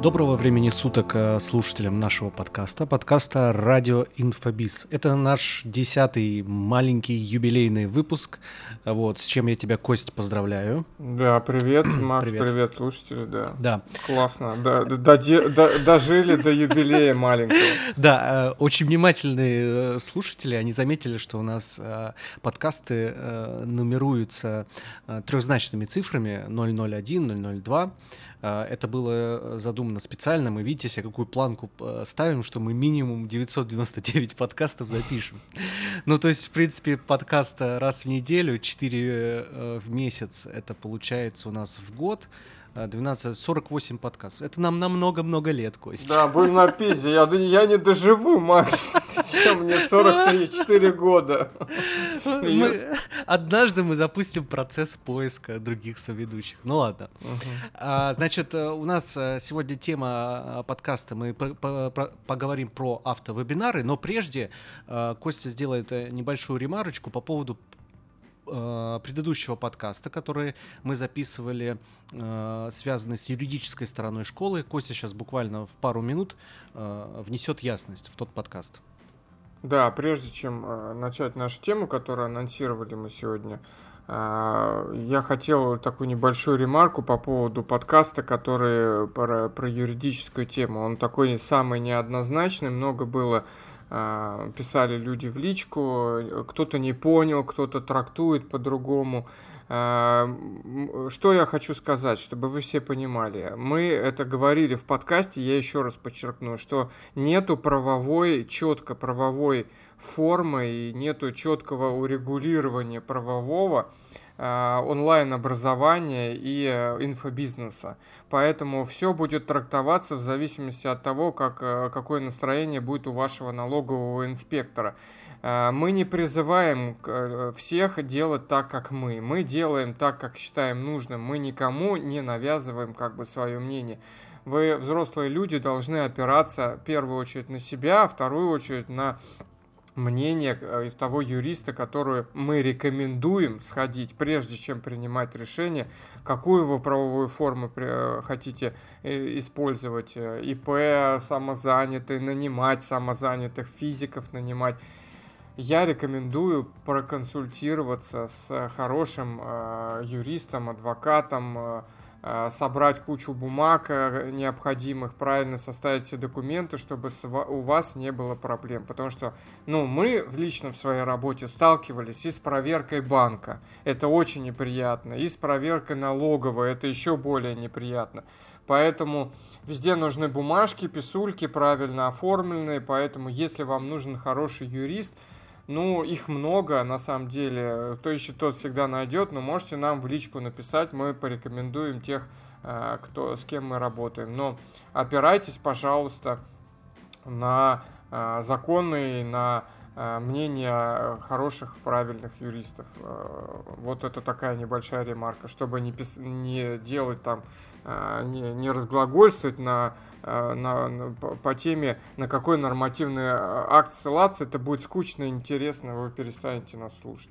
Доброго времени суток э, слушателям нашего подкаста, подкаста «Радио Инфобиз». Это наш десятый маленький юбилейный выпуск, вот, с чем я тебя, Кость, поздравляю. Да, привет, Макс, привет, привет слушатели, да. Да. Классно, да, дожили до юбилея маленького. Да, э, очень внимательные э, слушатели, они заметили, что у нас подкасты нумеруются трехзначными цифрами 001, 002, а, это было задумано специально. Мы, видите себе, какую планку э, ставим, что мы минимум 999 подкастов запишем. Ну, то есть, в принципе, подкаст раз в неделю, 4 э, в месяц, это получается у нас в год. 12, 48 подкастов. Это нам на много-много лет, Костя. Да, будем на пизе. Я, я не доживу, Макс. Мне 43-4 года. Мы, однажды мы запустим процесс поиска других соведущих. Ну ладно. Угу. А, значит, э, у нас э, сегодня тема э, подкаста. Мы по -по поговорим про автовебинары, но прежде Костя сделает небольшую ремарочку по поводу э, предыдущего подкаста, который мы записывали, э, связанный с юридической стороной школы. Костя сейчас буквально в пару минут э, внесет ясность в тот подкаст. Да, прежде чем начать нашу тему, которую анонсировали мы сегодня, я хотел такую небольшую ремарку по поводу подкаста, который про, про юридическую тему. Он такой самый неоднозначный, много было писали люди в личку, кто-то не понял, кто-то трактует по-другому. А, что я хочу сказать, чтобы вы все понимали. Мы это говорили в подкасте, я еще раз подчеркну, что нету правовой, четко правовой формы и нету четкого урегулирования правового Э, онлайн-образования и э, инфобизнеса. Поэтому все будет трактоваться в зависимости от того, как, э, какое настроение будет у вашего налогового инспектора. Мы не призываем всех делать так, как мы. Мы делаем так, как считаем нужным. Мы никому не навязываем как бы свое мнение. Вы, взрослые люди, должны опираться в первую очередь на себя, а вторую очередь на мнение э, того юриста, которую мы рекомендуем сходить, прежде чем принимать решение, какую вы правовую форму э, хотите э, использовать. ИП, самозанятый, нанимать самозанятых, физиков нанимать. Я рекомендую проконсультироваться с хорошим юристом, адвокатом, собрать кучу бумаг э, необходимых, правильно составить все документы, чтобы у вас не было проблем. Потому что, ну, мы лично в своей работе сталкивались и с проверкой банка. Это очень неприятно. И с проверкой налоговой. Это еще более неприятно. Поэтому везде нужны бумажки, писульки правильно оформленные. Поэтому, если вам нужен хороший юрист – ну, их много, на самом деле. Кто ищет, тот всегда найдет. Но можете нам в личку написать, мы порекомендуем тех, э, кто, с кем мы работаем. Но опирайтесь, пожалуйста, на э, законные, на э, мнение хороших, правильных юристов. Вот это такая небольшая ремарка, чтобы не, пис... не делать там, не, не разглагольствовать на на, на, по теме, на какой нормативный э, акт ссылаться, это будет скучно и интересно, вы перестанете нас слушать.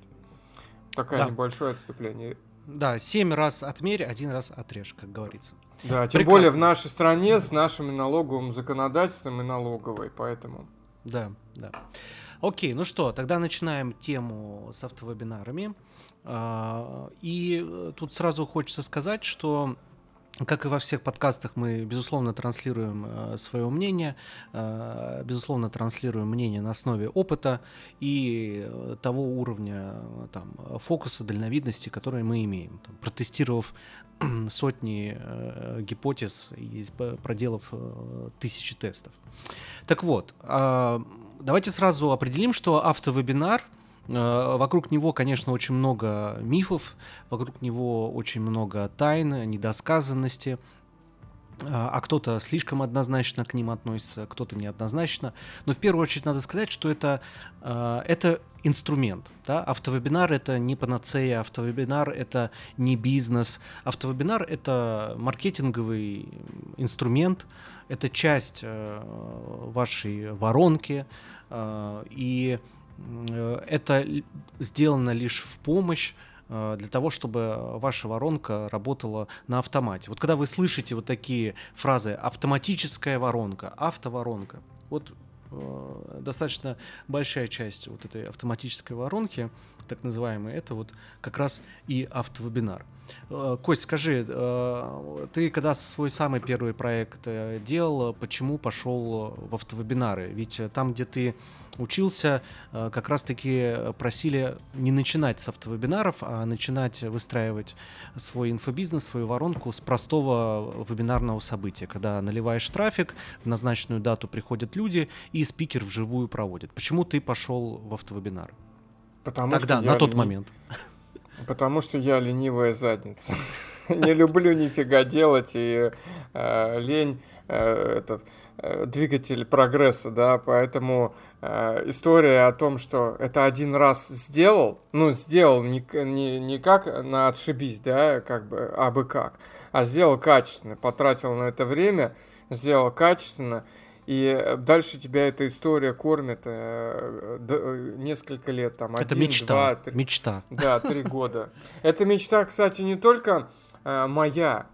Такое да. небольшое отступление. Да, семь раз отмерь, один раз отрежь, как говорится. Да, тем Прекрасно. более в нашей стране с нашим налоговым законодательством и налоговой, поэтому. Да, да. Окей, ну что, тогда начинаем тему с автовебинарами. А, и э, тут сразу хочется сказать, что как и во всех подкастах, мы, безусловно, транслируем э, свое мнение, э, безусловно, транслируем мнение на основе опыта и э, того уровня там, фокуса, дальновидности, который мы имеем. Там, протестировав сотни гипотез и проделав тысячи тестов. Так вот, э, давайте сразу определим, что автовебинар — вокруг него, конечно, очень много мифов, вокруг него очень много тайн, недосказанности, а, а кто-то слишком однозначно к ним относится, кто-то неоднозначно. Но в первую очередь надо сказать, что это, э, это инструмент. Да? Автовебинар — это не панацея, автовебинар — это не бизнес. Автовебинар — это маркетинговый инструмент, это часть э, вашей воронки, и Э, это сделано лишь в помощь для того, чтобы ваша воронка работала на автомате. Вот когда вы слышите вот такие фразы «автоматическая воронка», «автоворонка», вот э, достаточно большая часть вот этой автоматической воронки, так называемой, это вот как раз и автовебинар. Э, Кость, скажи, э, ты когда свой самый первый проект э, делал, почему пошел в автовебинары? Ведь там, где ты учился, как раз-таки просили не начинать с автовебинаров, а начинать выстраивать свой инфобизнес, свою воронку с простого вебинарного события, когда наливаешь трафик, в назначенную дату приходят люди и спикер вживую проводит. Почему ты пошел в автовебинар? Потому Тогда, на тот момент. Потому что я ленивая задница. Не люблю нифига делать и э, лень э, этот э, двигатель прогресса, да, поэтому э, история о том, что это один раз сделал, ну, сделал не, не, не как на отшибись, да, как бы, а бы как, а сделал качественно, потратил на это время, сделал качественно, и дальше тебя эта история кормит э, д, несколько лет, там, Это один, мечта, два, три, мечта. Да, три года. Эта мечта, кстати, не только э, моя,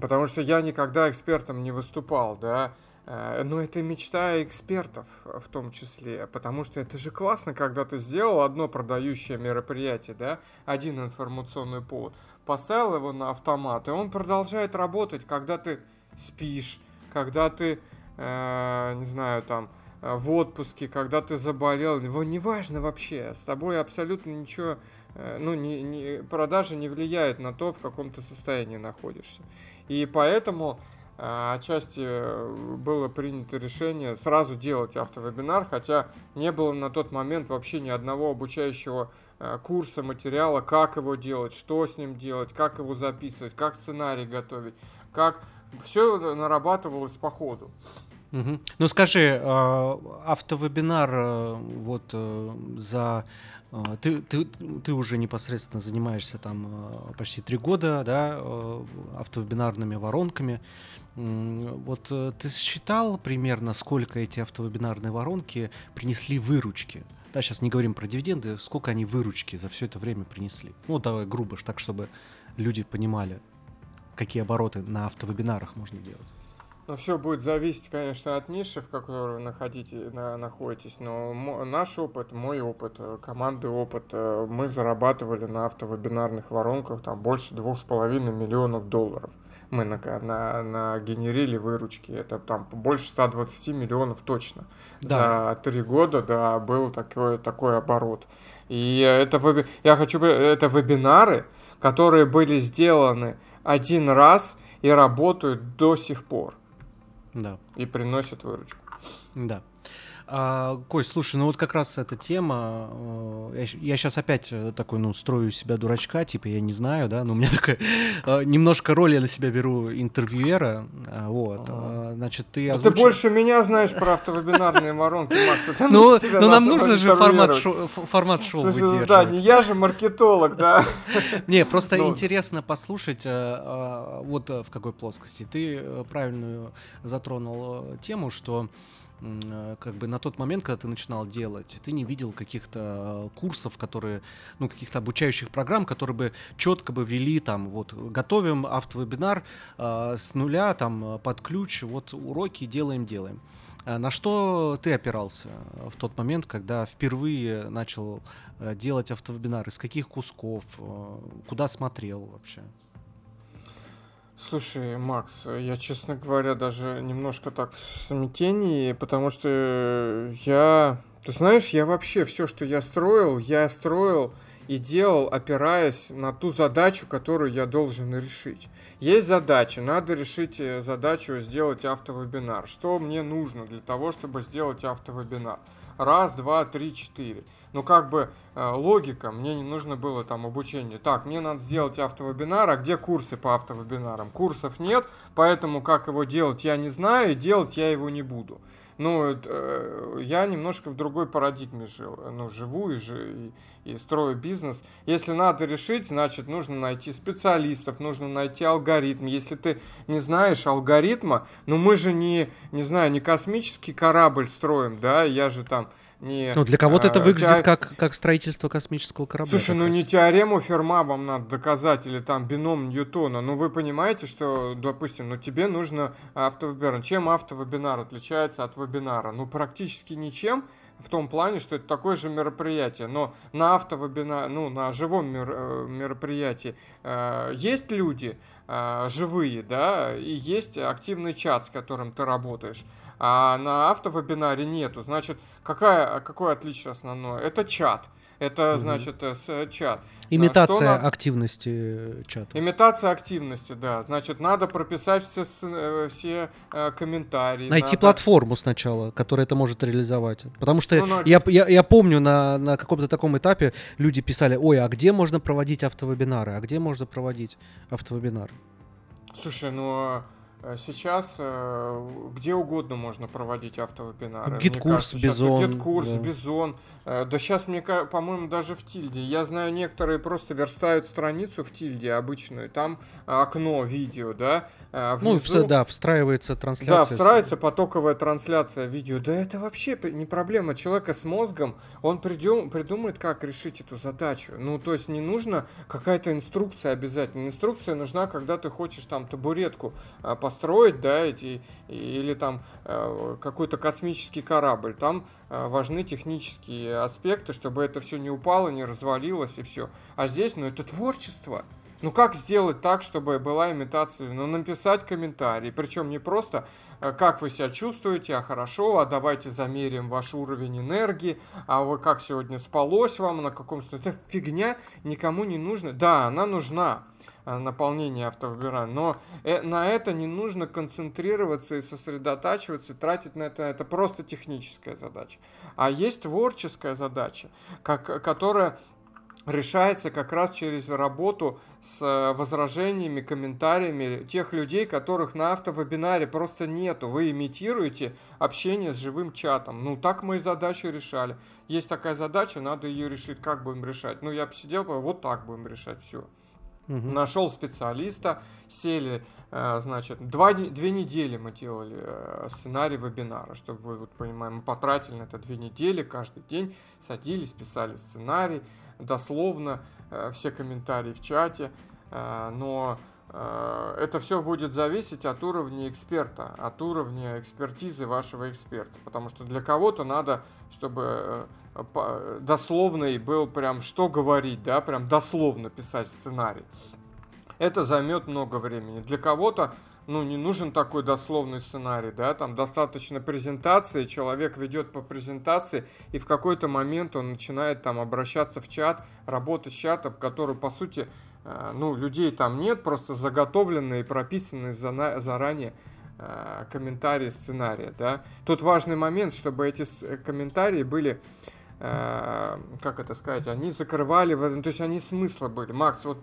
потому что я никогда экспертом не выступал, да, э, но это мечта экспертов в том числе, потому что это же классно, когда ты сделал одно продающее мероприятие, да, один информационный повод, поставил его на автомат, и он продолжает работать, когда ты спишь, когда ты э, не знаю, там, э, в отпуске, когда ты заболел, его неважно вообще, с тобой абсолютно ничего, э, ну, не, не, продажа не влияет на то, в каком ты состоянии находишься. И поэтому э, отчасти было принято решение сразу делать автовебинар, хотя не было на тот момент вообще ни одного обучающего курса, материала, как его делать, что с ним делать, как его записывать, как сценарий готовить, как все нарабатывалось по ходу. Угу. Ну скажи, э, автовебинар э, вот э, за ты, ты, ты уже непосредственно занимаешься там почти три года, да, автовебинарными воронками. Вот ты считал примерно, сколько эти автовебинарные воронки принесли выручки? Да, сейчас не говорим про дивиденды, сколько они выручки за все это время принесли. Ну, давай грубо, так, чтобы люди понимали, какие обороты на автовебинарах можно делать. Ну, все будет зависеть, конечно, от ниши, в которой вы находите, на, находитесь. Но мо, наш опыт, мой опыт, э, команды опыт, э, мы зарабатывали на автовебинарных воронках там больше двух с половиной миллионов долларов. Мы на, на, на генерили выручки. Это там больше 120 миллионов точно. Да. За три года, да, был такой, такой оборот. И это, я хочу, это вебинары, которые были сделаны один раз и работают до сих пор. Да. И приносят выручку. Да. А, Кость, слушай, ну вот как раз эта тема, э, я, я сейчас опять э, такой, ну, строю себя дурачка, типа, я не знаю, да, но у меня такая, э, немножко роль я на себя беру интервьюера, а, вот, ага. значит, ты озвучил... Ты больше меня знаешь про автовебинарные воронки, Макс. Ну, ну нам нужно же формат шоу, формат шоу выдерживать. Да, не я же маркетолог, да. Не, просто ну. интересно послушать, вот в какой плоскости. Ты правильную затронул тему, что как бы на тот момент, когда ты начинал делать, ты не видел каких-то курсов, которые, ну, каких-то обучающих программ, которые бы четко бы вели там, вот, готовим автовебинар э, с нуля, там, под ключ, вот, уроки делаем, делаем. На что ты опирался в тот момент, когда впервые начал э, делать автовебинар? Из каких кусков? Э, куда смотрел вообще? Слушай, Макс, я, честно говоря, даже немножко так в смятении, потому что я... Ты знаешь, я вообще все, что я строил, я строил и делал, опираясь на ту задачу, которую я должен решить. Есть задача, надо решить э, задачу сделать автовебинар. Что мне нужно для того, чтобы сделать автовебинар? Раз, два, три, четыре ну как бы э, логика, мне не нужно было там обучение. Так, мне надо сделать автовебинар, а где курсы по автовебинарам? Курсов нет, поэтому как его делать я не знаю, и делать я его не буду. Ну, э, я немножко в другой парадигме жил, ну, живу и, и, и строю бизнес. Если надо решить, значит, нужно найти специалистов, нужно найти алгоритм. Если ты не знаешь алгоритма, ну, мы же не, не знаю, не космический корабль строим, да, я же там не... Ну, для кого-то это выглядит теор... как, как строительство космического корабля. Слушай, ну не теорему Ферма вам надо доказать, или там бином Ньютона. Ну, вы понимаете, что, допустим, ну тебе нужно автовебинар. Чем автовебинар отличается от вебинара? Ну, практически ничем в том плане, что это такое же мероприятие, но на автовебинаре, ну, на живом мер, э, мероприятии э, есть люди э, живые, да, и есть активный чат, с которым ты работаешь, а на автовебинаре нету. Значит, какая, какое отличие основное? Это чат. Это значит с, чат. Имитация на... активности э, чата. Имитация активности, да. Значит, надо прописать все, э, все э, комментарии. Найти надо... платформу сначала, которая это может реализовать. Потому что ну, я, я, я помню, на, на каком-то таком этапе люди писали, ой, а где можно проводить автовебинары? А где можно проводить автовебинары? Слушай, ну а Э, сейчас э, где угодно можно проводить автовебинары. GetCourse, Бизон. GetCourse, да. Бизон. Э, да сейчас, мне по-моему, даже в Тильде. Я знаю, некоторые просто верстают страницу в Тильде обычную. Там окно видео, да. Внизу... Ну, да, встраивается трансляция. Да, встраивается потоковая трансляция видео. Да это вообще не проблема. Человека с мозгом, он придем, придумает, как решить эту задачу. Ну, то есть не нужно какая-то инструкция обязательно. Инструкция нужна, когда ты хочешь там табуретку поставить построить, да, эти, или там э, какой-то космический корабль. Там э, важны технические аспекты, чтобы это все не упало, не развалилось и все. А здесь, ну, это творчество. Ну как сделать так, чтобы была имитация? Ну написать комментарий. Причем не просто, э, как вы себя чувствуете, а хорошо, а давайте замерим ваш уровень энергии, а вы как сегодня спалось вам, на каком... Это фигня никому не нужна. Да, она нужна. Э, наполнения автовебинара. Но э, на это не нужно концентрироваться и сосредотачиваться, тратить на это. Это просто техническая задача. А есть творческая задача, как, которая решается как раз через работу с э, возражениями, комментариями тех людей, которых на автовебинаре просто нету. Вы имитируете общение с живым чатом. Ну, так мы и задачу решали. Есть такая задача, надо ее решить. Как будем решать? Ну, я посидел, вот так будем решать, все. Угу. Нашел специалиста, сели, э, значит, два, две недели мы делали э, сценарий вебинара, чтобы вы вот понимаете, мы потратили на это две недели, каждый день садились, писали сценарий, дословно э, все комментарии в чате, но это все будет зависеть от уровня эксперта, от уровня экспертизы вашего эксперта. Потому что для кого-то надо, чтобы э, дословный был прям что говорить, да, прям дословно писать сценарий. Это займет много времени. Для кого-то ну, не нужен такой дословный сценарий, да, там достаточно презентации, человек ведет по презентации, и в какой-то момент он начинает там обращаться в чат, работать с чатом, который, по сути, э, ну, людей там нет, просто заготовленные, прописанные заранее э, комментарии сценария, да. Тут важный момент, чтобы эти комментарии были Э, как это сказать, они закрывали, то есть они смысла были. Макс, вот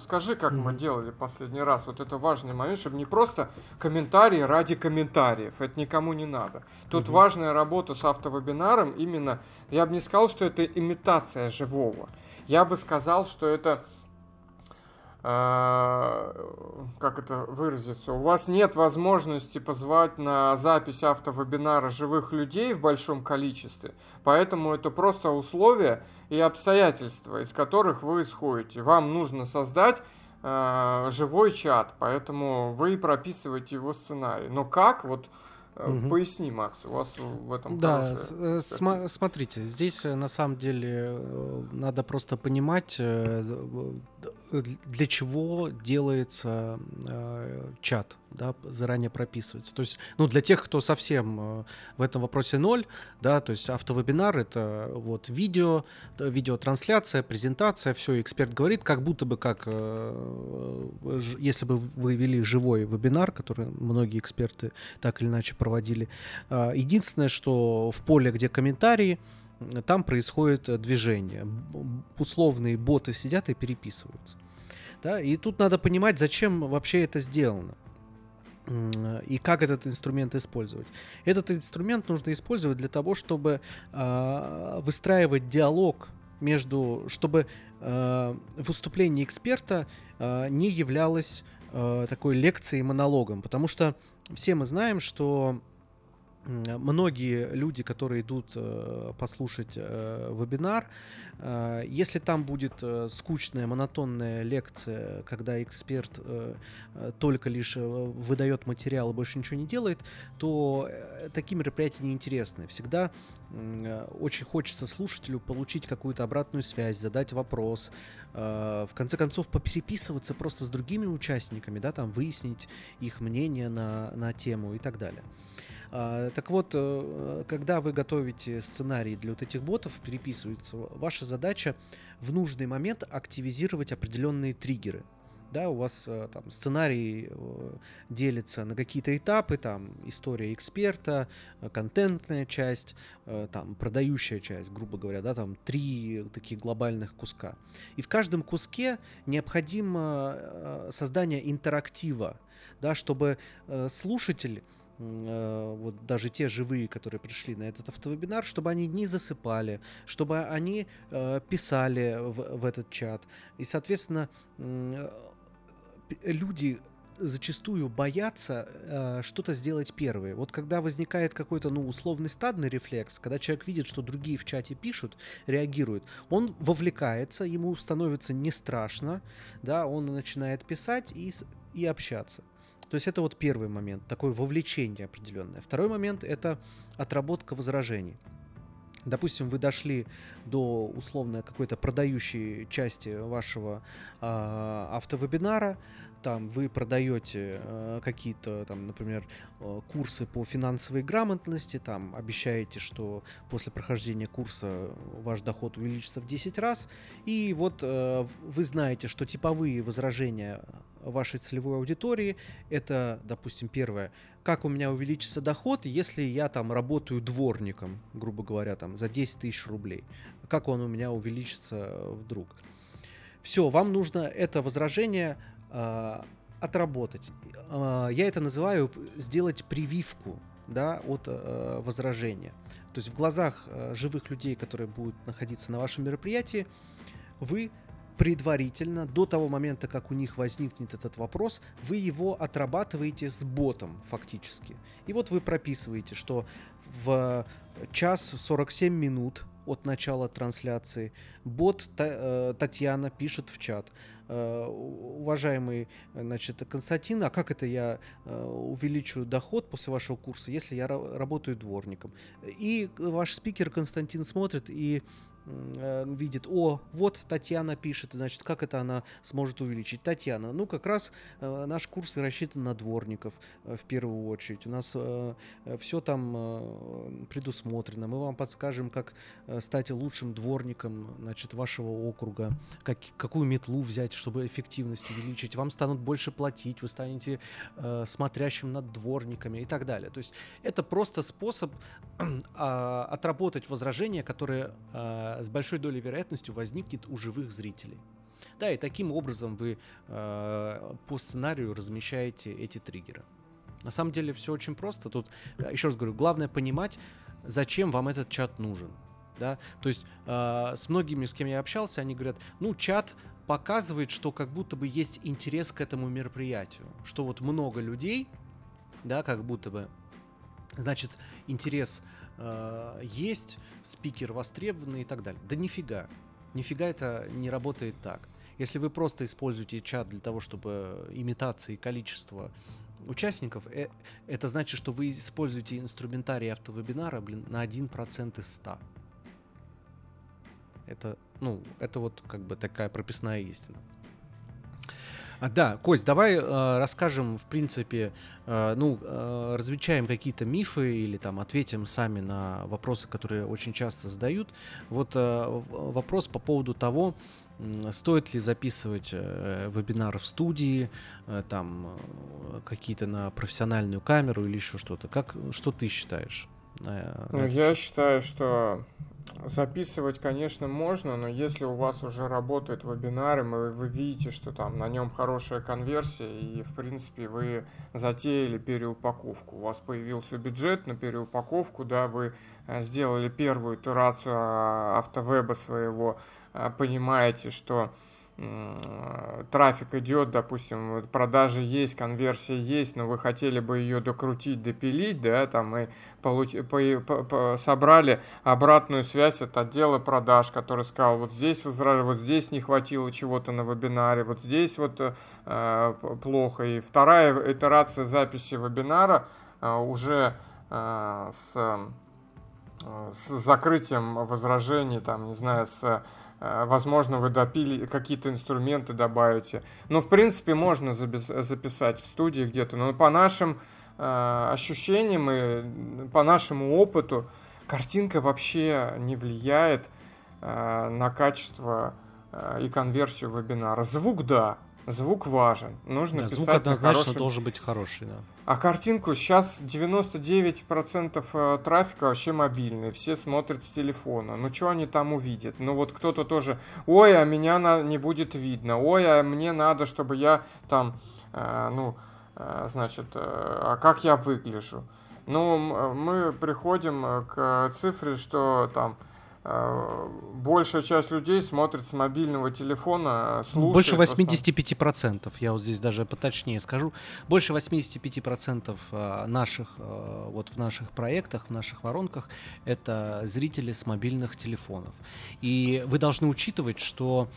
скажи, как мы делали последний раз, вот это важный момент, чтобы не просто комментарии ради комментариев, это никому не надо. Тут mm-hmm. важная работа с автовебинаром именно, я бы не сказал, что это имитация живого, я бы сказал, что это как это выразиться, у вас нет возможности позвать на запись автовебинара живых людей в большом количестве, поэтому это просто условия и обстоятельства, из которых вы исходите. Вам нужно создать э, живой чат, поэтому вы прописываете его сценарий. Но как, вот Угу. Поясни, Макс, у вас в этом Да, хорошая, см- смотрите, здесь на самом деле надо просто понимать, для чего делается э, чат, да, заранее прописывается. То есть, ну, для тех, кто совсем э, в этом вопросе ноль, да, то есть автовебинар — это вот видео, видеотрансляция, презентация, все, эксперт говорит, как будто бы как, э, если бы вы вели живой вебинар, который многие эксперты так или иначе проводили. Э, единственное, что в поле, где комментарии, там происходит э, движение. Условные боты сидят и переписываются. Да? И тут надо понимать, зачем вообще это сделано и как этот инструмент использовать. Этот инструмент нужно использовать для того, чтобы э, выстраивать диалог между, чтобы э, выступление эксперта э, не являлось э, такой лекцией монологом, потому что все мы знаем, что многие люди, которые идут э, послушать э, вебинар, э, если там будет э, скучная, монотонная лекция, когда эксперт э, э только лишь э, выдает материал и больше ничего не делает, то э, такие мероприятия неинтересны. Всегда э, очень хочется слушателю получить какую-то обратную связь, задать вопрос, э, в конце концов попереписываться просто с другими участниками, да, там выяснить их мнение на, на тему и так далее. Так вот, э, когда вы готовите сценарий для вот этих ботов, переписывается, ваша задача в нужный момент активизировать определенные триггеры. Да, у вас э, там сценарий э, делится на какие-то этапы, там история эксперта, контентная часть, там продающая часть, грубо говоря, да, там три таких глобальных куска. И в каждом куске необходимо создание интерактива, да, чтобы слушатель вот даже те живые, которые пришли на этот автовебинар, чтобы они не засыпали, чтобы они э, писали в, в этот чат. И, соответственно, э, люди зачастую боятся э, что-то сделать первые. Вот когда возникает какой-то, ну, условный стадный рефлекс, когда человек видит, что другие в чате пишут, реагируют, он вовлекается, ему становится не страшно, да, он начинает писать и, и общаться. То есть это вот первый момент, такое вовлечение определенное. Второй момент это отработка возражений. Допустим, вы дошли до условно какой-то продающей части вашего э, автовебинара, там вы продаете э, какие-то, там, например, э, курсы по финансовой грамотности, там обещаете, что после прохождения курса ваш доход увеличится в 10 раз, и вот э, вы знаете, что типовые возражения вашей целевой аудитории это, допустим, первое, как у меня увеличится доход, если я там работаю дворником, грубо говоря, там за 10 тысяч рублей, как он у меня увеличится вдруг. Все, вам нужно это возражение э, отработать. Э, я это называю сделать прививку да, от э, возражения. То есть в глазах живых людей, которые будут находиться на вашем мероприятии, вы предварительно, до того момента, как у них возникнет этот вопрос, вы его отрабатываете с ботом фактически. И вот вы прописываете, что в час 47 минут от начала трансляции бот э, Татьяна пишет в чат. Э, уважаемый значит, Константин, а как это я э, увеличу доход после вашего курса, если я работаю дворником? И ваш спикер Константин смотрит и видит, о, вот Татьяна пишет, значит, как это она сможет увеличить? Татьяна, ну, как раз э, наш курс рассчитан на дворников э, в первую очередь. У нас э, э все там э, предусмотрено. Мы вам подскажем, как э, стать лучшим дворником, значит, вашего округа, как, какую метлу взять, чтобы эффективность увеличить. Вам станут больше платить, вы станете э, смотрящим над дворниками и так далее. То есть это просто способ э, отработать возражения, которые э, с большой долей вероятностью возникнет у живых зрителей. Да, и таким образом вы э, по сценарию размещаете эти триггеры. На самом деле все очень просто. Тут, э, еще раз говорю, главное понимать, зачем вам этот чат нужен. Да? То есть э, с многими, с кем я общался, они говорят, ну, чат показывает, что как будто бы есть интерес к этому мероприятию. Что вот много людей, да, как будто бы, значит, интерес э, есть, спикер востребованный и так далее. Да нифига. Нифига это не работает так. Если вы просто используете чат для того, чтобы имитации количества участников, э, это значит, что вы используете инструментарий автовебинара блин, на 1% из 100. Это, ну, это вот как бы такая прописная истина. А, да, Кость, давай э, расскажем, в принципе, э, ну, э, развенчаем какие-то мифы или там ответим сами на вопросы, которые очень часто задают. Вот э, вопрос по поводу того, стоит ли записывать э, вебинар в студии, э, там э, какие-то на профессиональную камеру или еще что-то. Как, что ты считаешь? На, на Я считаю, что Записывать, конечно, можно, но если у вас уже работают вебинары, вы, вы видите, что там на нем хорошая конверсия, и, в принципе, вы затеяли переупаковку. У вас появился бюджет на переупаковку, да, вы э, сделали первую итерацию а, автовеба своего, э, понимаете, что трафик идет, допустим, продажи есть, конверсия есть, но вы хотели бы ее докрутить, допилить, да, там и получ... по... По... Собрали обратную связь от отдела продаж, который сказал, вот здесь возра... вот здесь не хватило чего-то на вебинаре, вот здесь вот э, плохо. И вторая итерация записи вебинара э, уже э, с, э, с закрытием возражений, там, не знаю, с возможно, вы допили какие-то инструменты добавите. Но, в принципе, можно записать в студии где-то. Но по нашим э, ощущениям и по нашему опыту, картинка вообще не влияет э, на качество и конверсию вебинара. Звук, да, Звук важен. Нужно да, писать звук однозначно хорошем... должен быть хороший, да. А картинку сейчас 99% э, трафика вообще мобильный. Все смотрят с телефона. Ну что они там увидят? Ну вот кто-то тоже, ой, а меня на... не будет видно. Ой, а мне надо, чтобы я там, э, ну, э, значит, э, а как я выгляжу? Ну, мы приходим к цифре, что там Э, большая часть людей смотрит с мобильного телефона, э, слушает. Больше 85%, я вот здесь даже поточнее скажу, больше 85% э, наших, вот в наших проектах, в наших воронках, это зрители с мобильных телефонов. И вы должны учитывать, что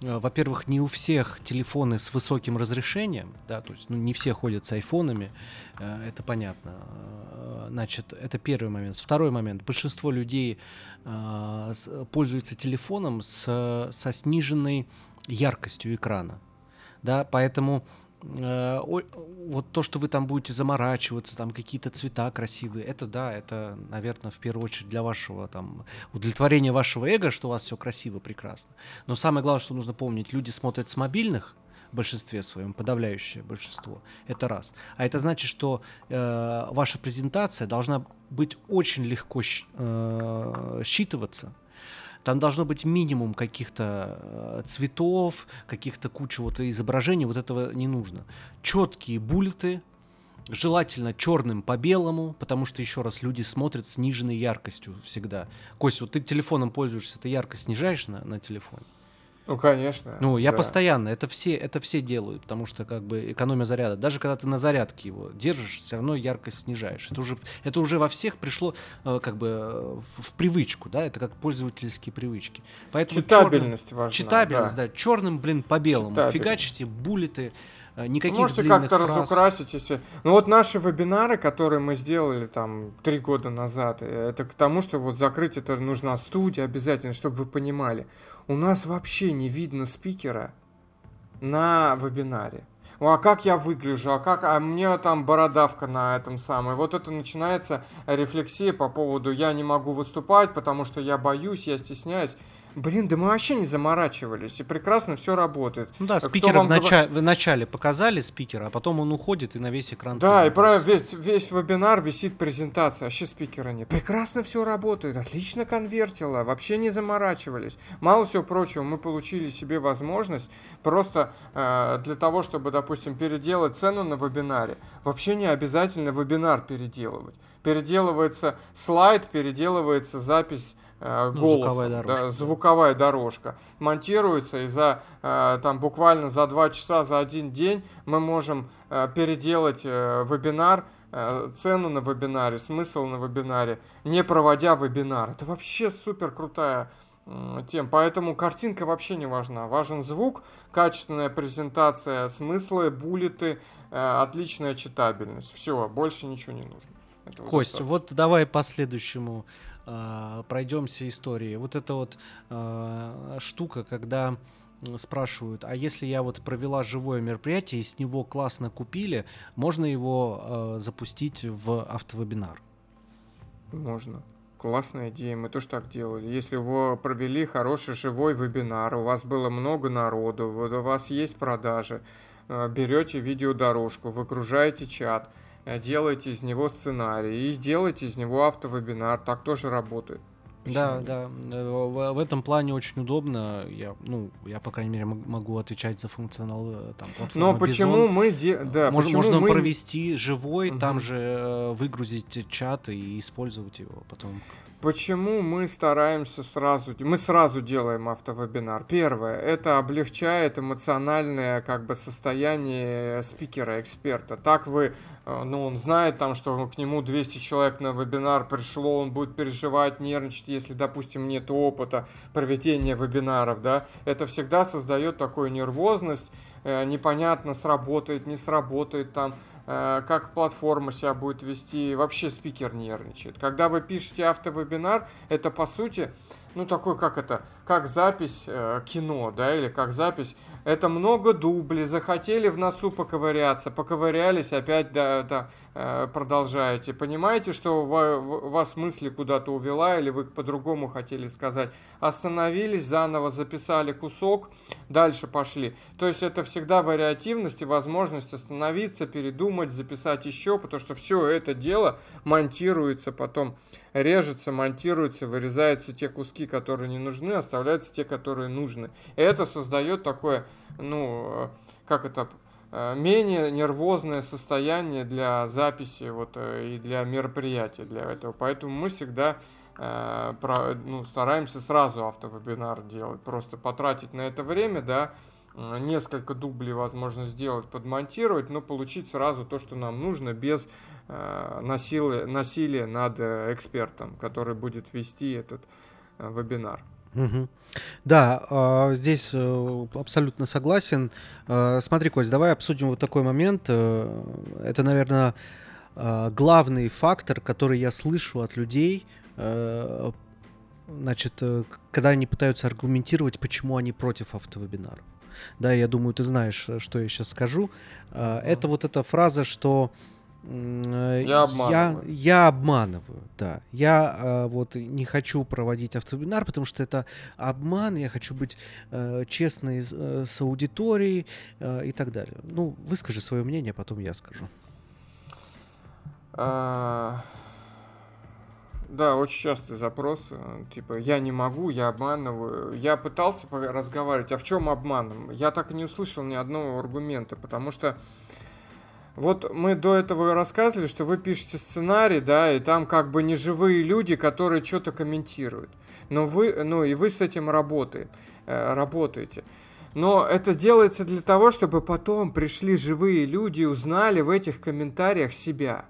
во-первых, не у всех телефоны с высоким разрешением, да, то есть ну, не все ходят с айфонами, это понятно. Значит, это первый момент. Второй момент. Большинство людей э, пользуются телефоном с, со сниженной яркостью экрана. Да, поэтому э, вот то, что вы там будете заморачиваться, там какие-то цвета красивые, это да, это, наверное, в первую очередь для вашего там удовлетворения вашего эго, что у вас все красиво, прекрасно. Но самое главное, что нужно помнить, люди смотрят с мобильных в большинстве своем, подавляющее большинство. Это раз. А это значит, что э, ваша презентация должна быть очень легко э, считываться. Там должно быть минимум каких-то э, цветов, каких-то куча вот изображений. Вот этого не нужно. Четкие буллеты, желательно черным по белому, потому что, еще раз, люди смотрят сниженной яркостью всегда. Кость, вот ты телефоном пользуешься, ты яркость снижаешь на, на телефоне? Ну, конечно. Ну, я да. постоянно, это все, это все делают, потому что как бы экономия заряда. Даже когда ты на зарядке его держишь, все равно яркость снижаешь. Это уже, это уже во всех пришло э, как бы э, в, привычку, да, это как пользовательские привычки. Поэтому читабельность черным, важна. Читабельность, да. да. Черным, блин, по белому. Фигачите, буллеты, никаких Можете как-то разукрасить, если... Ну вот наши вебинары, которые мы сделали там три года назад, это к тому, что вот закрыть это нужна студия обязательно, чтобы вы понимали у нас вообще не видно спикера на вебинаре. А как я выгляжу, а как, а мне там бородавка на этом самом. Вот это начинается рефлексия по поводу я не могу выступать, потому что я боюсь, я стесняюсь. Блин, да мы вообще не заморачивались, и прекрасно все работает. Ну да, спикера в, начале, в начале показали спикера, а потом он уходит и на весь экран. Да, и про весь, весь вебинар висит презентация, а вообще спикера нет. Прекрасно все работает, отлично конвертило, вообще не заморачивались. Мало всего прочего, мы получили себе возможность просто э, для того, чтобы, допустим, переделать цену на вебинаре, вообще не обязательно вебинар переделывать. Переделывается слайд, переделывается запись э, ну, звуковая дорожка. Да, звуковая дорожка. Монтируется, и за э, там буквально за два часа, за один день мы можем э, переделать э, вебинар, цену на вебинаре, смысл на вебинаре, не проводя вебинар. Это вообще супер крутая тем. Поэтому картинка вообще не важна. Важен звук, качественная презентация, смыслы, буллеты, э, отличная читабельность. Все, больше ничего не нужно. Кость, вот давай по следующему э, пройдемся истории. Вот эта вот э, штука, когда спрашивают, а если я вот провела живое мероприятие и с него классно купили, можно его э, запустить в автовебинар? Можно. Классная идея, мы тоже так делали. Если вы провели хороший живой вебинар, у вас было много народу, у вас есть продажи, берете видеодорожку, выгружаете чат – делаете из него сценарий и сделайте из него автовебинар, так тоже работает. Да, да. В, в этом плане очень удобно. Я, ну, я, по крайней мере, могу отвечать за функционал там, платформы Но почему Bizon. мы... Де... Да, Мож, почему можно мы... провести живой, угу. там же выгрузить чат и использовать его потом. Почему мы стараемся сразу, мы сразу делаем автовебинар? Первое, это облегчает эмоциональное как бы состояние спикера, эксперта. Так вы, э, ну, он знает там, что к нему 200 человек на вебинар пришло, он будет переживать, нервничать, если, допустим, нет опыта проведения вебинаров, да. Это всегда создает такую нервозность, э, непонятно, сработает, не сработает там как платформа себя будет вести, вообще спикер нервничает. Когда вы пишете автовебинар, это по сути, ну такой, как это, как запись э, кино, да, или как запись это много дублей, захотели в носу поковыряться, поковырялись, опять да, да, э, продолжаете. Понимаете, что вас мысли куда-то увела, или вы по-другому хотели сказать. Остановились, заново записали кусок, дальше пошли. То есть это всегда вариативность и возможность остановиться, передумать, записать еще, потому что все это дело монтируется потом, режется, монтируется, вырезаются те куски, которые не нужны, оставляются те, которые нужны. И это создает такое ну, как это, э, менее нервозное состояние для записи вот, э, и для мероприятия для этого. Поэтому мы всегда э, про, ну, стараемся сразу автовебинар делать, просто потратить на это время, да, несколько дублей возможно сделать, подмонтировать, но получить сразу то, что нам нужно, без э, насилия, насилия над экспертом, который будет вести этот э, вебинар. Угу. Да, а, здесь э, абсолютно согласен. А, смотри, Кость, давай обсудим вот такой момент. Э, это, наверное, главный фактор, который я слышу от людей, э, значит, когда они пытаются аргументировать, почему они против автовебинаров. Да, я думаю, ты знаешь, что я сейчас скажу. Это вот эта фраза, что Э, я обманываю. Я, я обманываю, да. Я э, вот не хочу проводить автовебинар, потому что это обман, я хочу быть э, честной с, э, с аудиторией э, и так далее. Ну, выскажи свое мнение, а потом я скажу. А... Да, очень частый запрос, э, типа, я не могу, я обманываю. Я пытался разговаривать, а в чем обман? Я так и не услышал ни одного аргумента, потому что вот мы до этого рассказывали, что вы пишете сценарий, да, и там как бы не живые люди, которые что-то комментируют. Но вы, ну и вы с этим работаете, э, работаете. Но это делается для того, чтобы потом пришли живые люди и узнали в этих комментариях себя.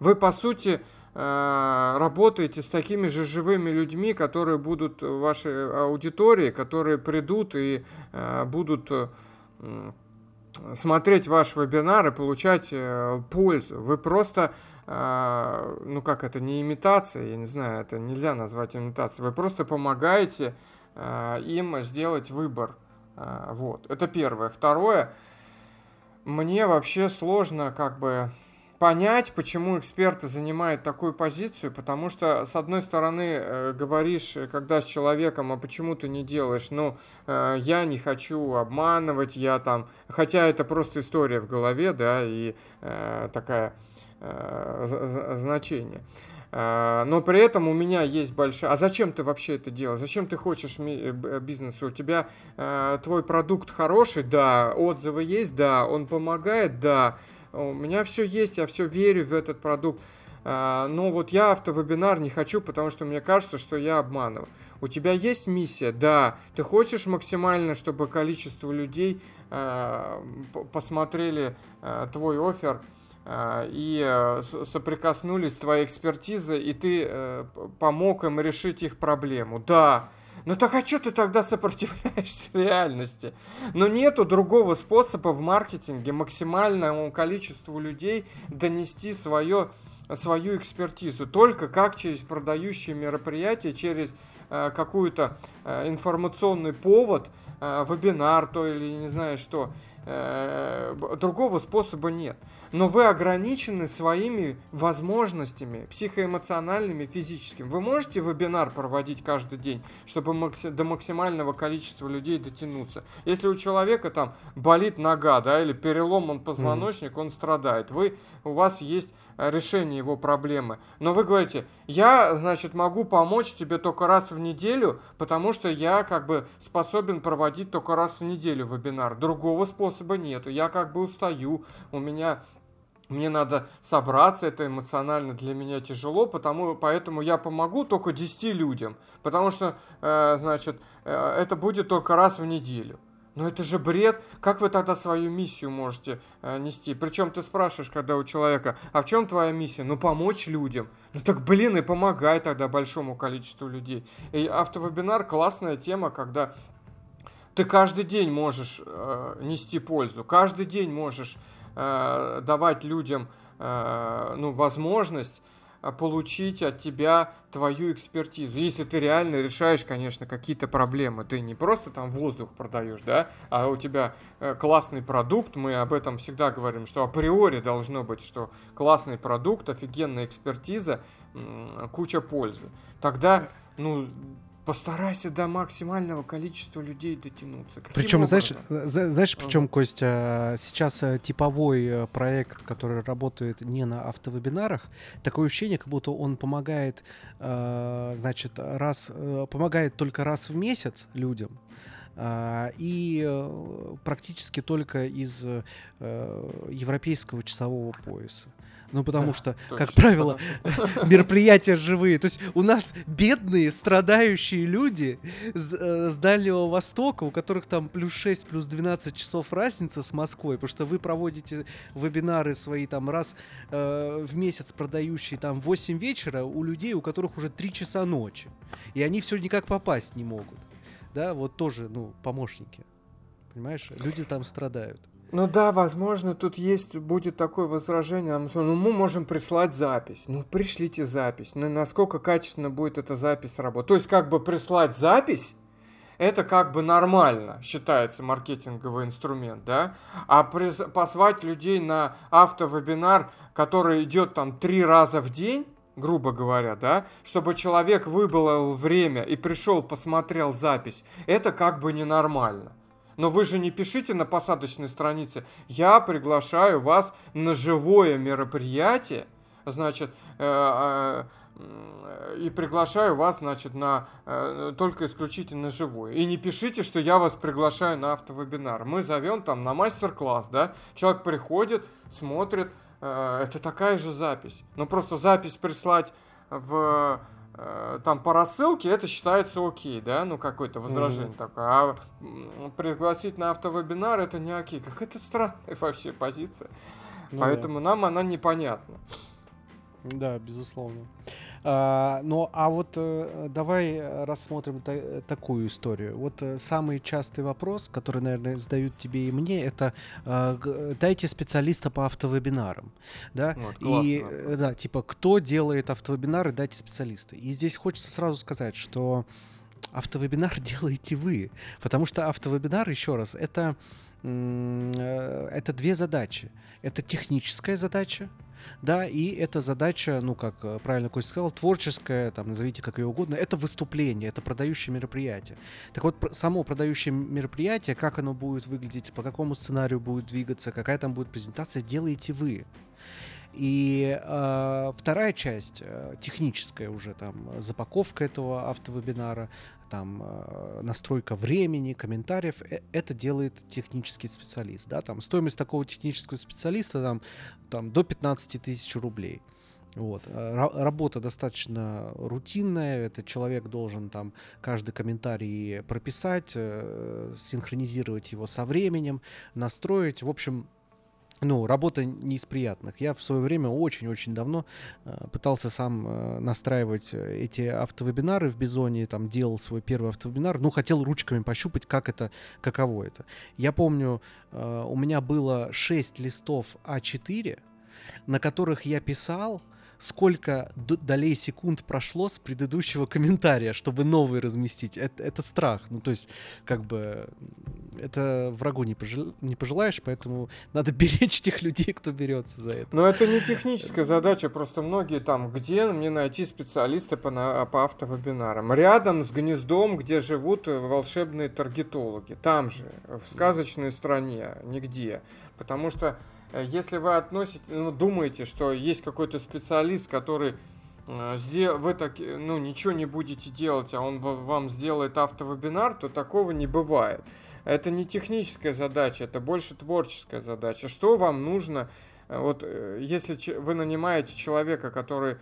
Вы, по сути, э, работаете с такими же живыми людьми, которые будут в вашей аудитории, которые придут и э, будут смотреть ваш вебинар и получать э, пользу. Вы просто, э, ну как это, не имитация, я не знаю, это нельзя назвать имитацией. Вы просто помогаете э, им сделать выбор. Э, вот, это первое. Второе, мне вообще сложно как бы понять, почему эксперты занимают такую позицию, потому что, с одной стороны, э, говоришь, э, когда с человеком, а почему ты не делаешь, ну, э, я не хочу обманывать, я там, хотя это просто история в голове, да, и э, такая э, значение. Э, но при этом у меня есть большая... А зачем ты вообще это делаешь? Зачем ты хочешь бизнес? У тебя твой продукт хороший, да, отзывы есть, да, он помогает, да, у меня все есть, я все верю в этот продукт. А, но вот я автовебинар не хочу, потому что мне кажется, что я обманываю. У тебя есть миссия? Да. Ты хочешь максимально, чтобы количество людей а, посмотрели твой офер и соприкоснулись с твоей экспертизой, и ты э, помог им решить их проблему. Да. Ну так а что ты тогда сопротивляешься реальности? Но нету другого способа в маркетинге максимальному количеству людей донести свое, свою экспертизу. Только как через продающие мероприятия, через э, какую-то э, информационный повод, э, вебинар то или не знаю что. Э, другого способа нет. Но вы ограничены своими возможностями психоэмоциональными, физическими. Вы можете вебинар проводить каждый день, чтобы до максимального количества людей дотянуться. Если у человека там болит нога, да, или переломан позвоночник, mm-hmm. он страдает. Вы, у вас есть решение его проблемы. Но вы говорите, я, значит, могу помочь тебе только раз в неделю, потому что я как бы способен проводить только раз в неделю вебинар. Другого способа нету. Я как бы устаю, у меня мне надо собраться, это эмоционально для меня тяжело, потому, поэтому я помогу только 10 людям, потому что, э, значит, э, это будет только раз в неделю. Но это же бред. Как вы тогда свою миссию можете э, нести? Причем ты спрашиваешь, когда у человека, а в чем твоя миссия? Ну, помочь людям. Ну так, блин, и помогай тогда большому количеству людей. И автовебинар классная тема, когда ты каждый день можешь э, нести пользу, каждый день можешь э, давать людям э, ну, возможность получить от тебя твою экспертизу. Если ты реально решаешь, конечно, какие-то проблемы, ты не просто там воздух продаешь, да, а у тебя э, классный продукт, мы об этом всегда говорим, что априори должно быть, что классный продукт, офигенная экспертиза, куча пользы. Тогда, ну, постарайся до максимального количества людей дотянуться. Каким причем, образом? знаешь, знаешь, причем, uh-huh. Костя, сейчас э, типовой э, проект, который работает не на автовебинарах, такое ощущение, как будто он помогает, э, значит, раз, помогает только раз в месяц людям, и практически только из европейского часового пояса. Ну, потому да, что, точно, как правило, мероприятия живые. То есть у нас бедные, страдающие люди с, э, с Дальнего Востока, у которых там плюс 6, плюс 12 часов разница с Москвой, потому что вы проводите вебинары свои там раз э, в месяц, продающие там 8 вечера, у людей, у которых уже 3 часа ночи. И они все никак попасть не могут. Да, вот тоже, ну, помощники. Понимаешь, люди там страдают. Ну да, возможно, тут есть, будет такое возражение, ну мы можем прислать запись. Ну пришлите запись. Ну насколько качественно будет эта запись работать. То есть как бы прислать запись, это как бы нормально, считается маркетинговый инструмент, да? А прис- позвать людей на автовебинар, который идет там три раза в день, грубо говоря, да, чтобы человек выбрал время и пришел, посмотрел запись, это как бы ненормально. Но вы же не пишите на посадочной странице, я приглашаю вас на живое мероприятие, значит, э, э, и приглашаю вас, значит, на э, только исключительно живое. И не пишите, что я вас приглашаю на автовебинар. Мы зовем там на мастер-класс, да? Человек приходит, смотрит, это такая же запись. Но просто запись прислать в там по рассылке это считается окей, да, ну какое-то возражение mm-hmm. такое. А пригласить на автовебинар это не окей. Как это странная вообще позиция. Ну, Поэтому да. нам она непонятна. Да, безусловно. А, ну, а вот э, давай рассмотрим та- такую историю. Вот э, самый частый вопрос, который, наверное, задают тебе и мне, это э, дайте специалиста по автовебинарам, да? Вот, и да, типа кто делает автовебинары, дайте специалиста. И здесь хочется сразу сказать, что автовебинар делаете вы, потому что автовебинар, еще раз, это это две задачи. Это техническая задача, да, и эта задача, ну, как э, правильно Костя сказал, творческая, там, назовите как ее угодно, это выступление, это продающее мероприятие. Так вот, само продающее мероприятие, как оно будет выглядеть, по какому сценарию будет двигаться, какая там будет презентация, делаете вы. И э, вторая часть, э, техническая уже, там, запаковка этого автовебинара, там, э, настройка времени, комментариев, э, это делает технический специалист, да, там, стоимость такого технического специалиста, там, там до 15 тысяч рублей. Вот. Э, работа достаточно рутинная. Этот человек должен там каждый комментарий прописать, синхронизировать его со временем, настроить. В общем, ну, работа не из приятных. Я в свое время очень-очень давно э, пытался сам э, настраивать э, эти автовебинары в Бизоне, там делал свой первый автовебинар, ну, хотел ручками пощупать, как это, каково это. Я помню, э, у меня было 6 листов А4, на которых я писал сколько долей секунд прошло с предыдущего комментария, чтобы новый разместить. Это, это страх. Ну, то есть, как бы, это врагу не, пожел... не пожелаешь, поэтому надо беречь тех людей, кто берется за это. Но это не техническая задача, просто многие там, где мне найти специалиста по, на... по автовебинарам? Рядом с гнездом, где живут волшебные таргетологи. Там же, в сказочной стране, нигде. Потому что Э, если вы относите, ну, думаете, что есть какой-то специалист, который э, вы так, ну, ничего не будете делать, а он вам сделает автовебинар, то такого не бывает. Это не техническая задача, это больше творческая задача. Что вам нужно, э, вот если вы нанимаете человека, который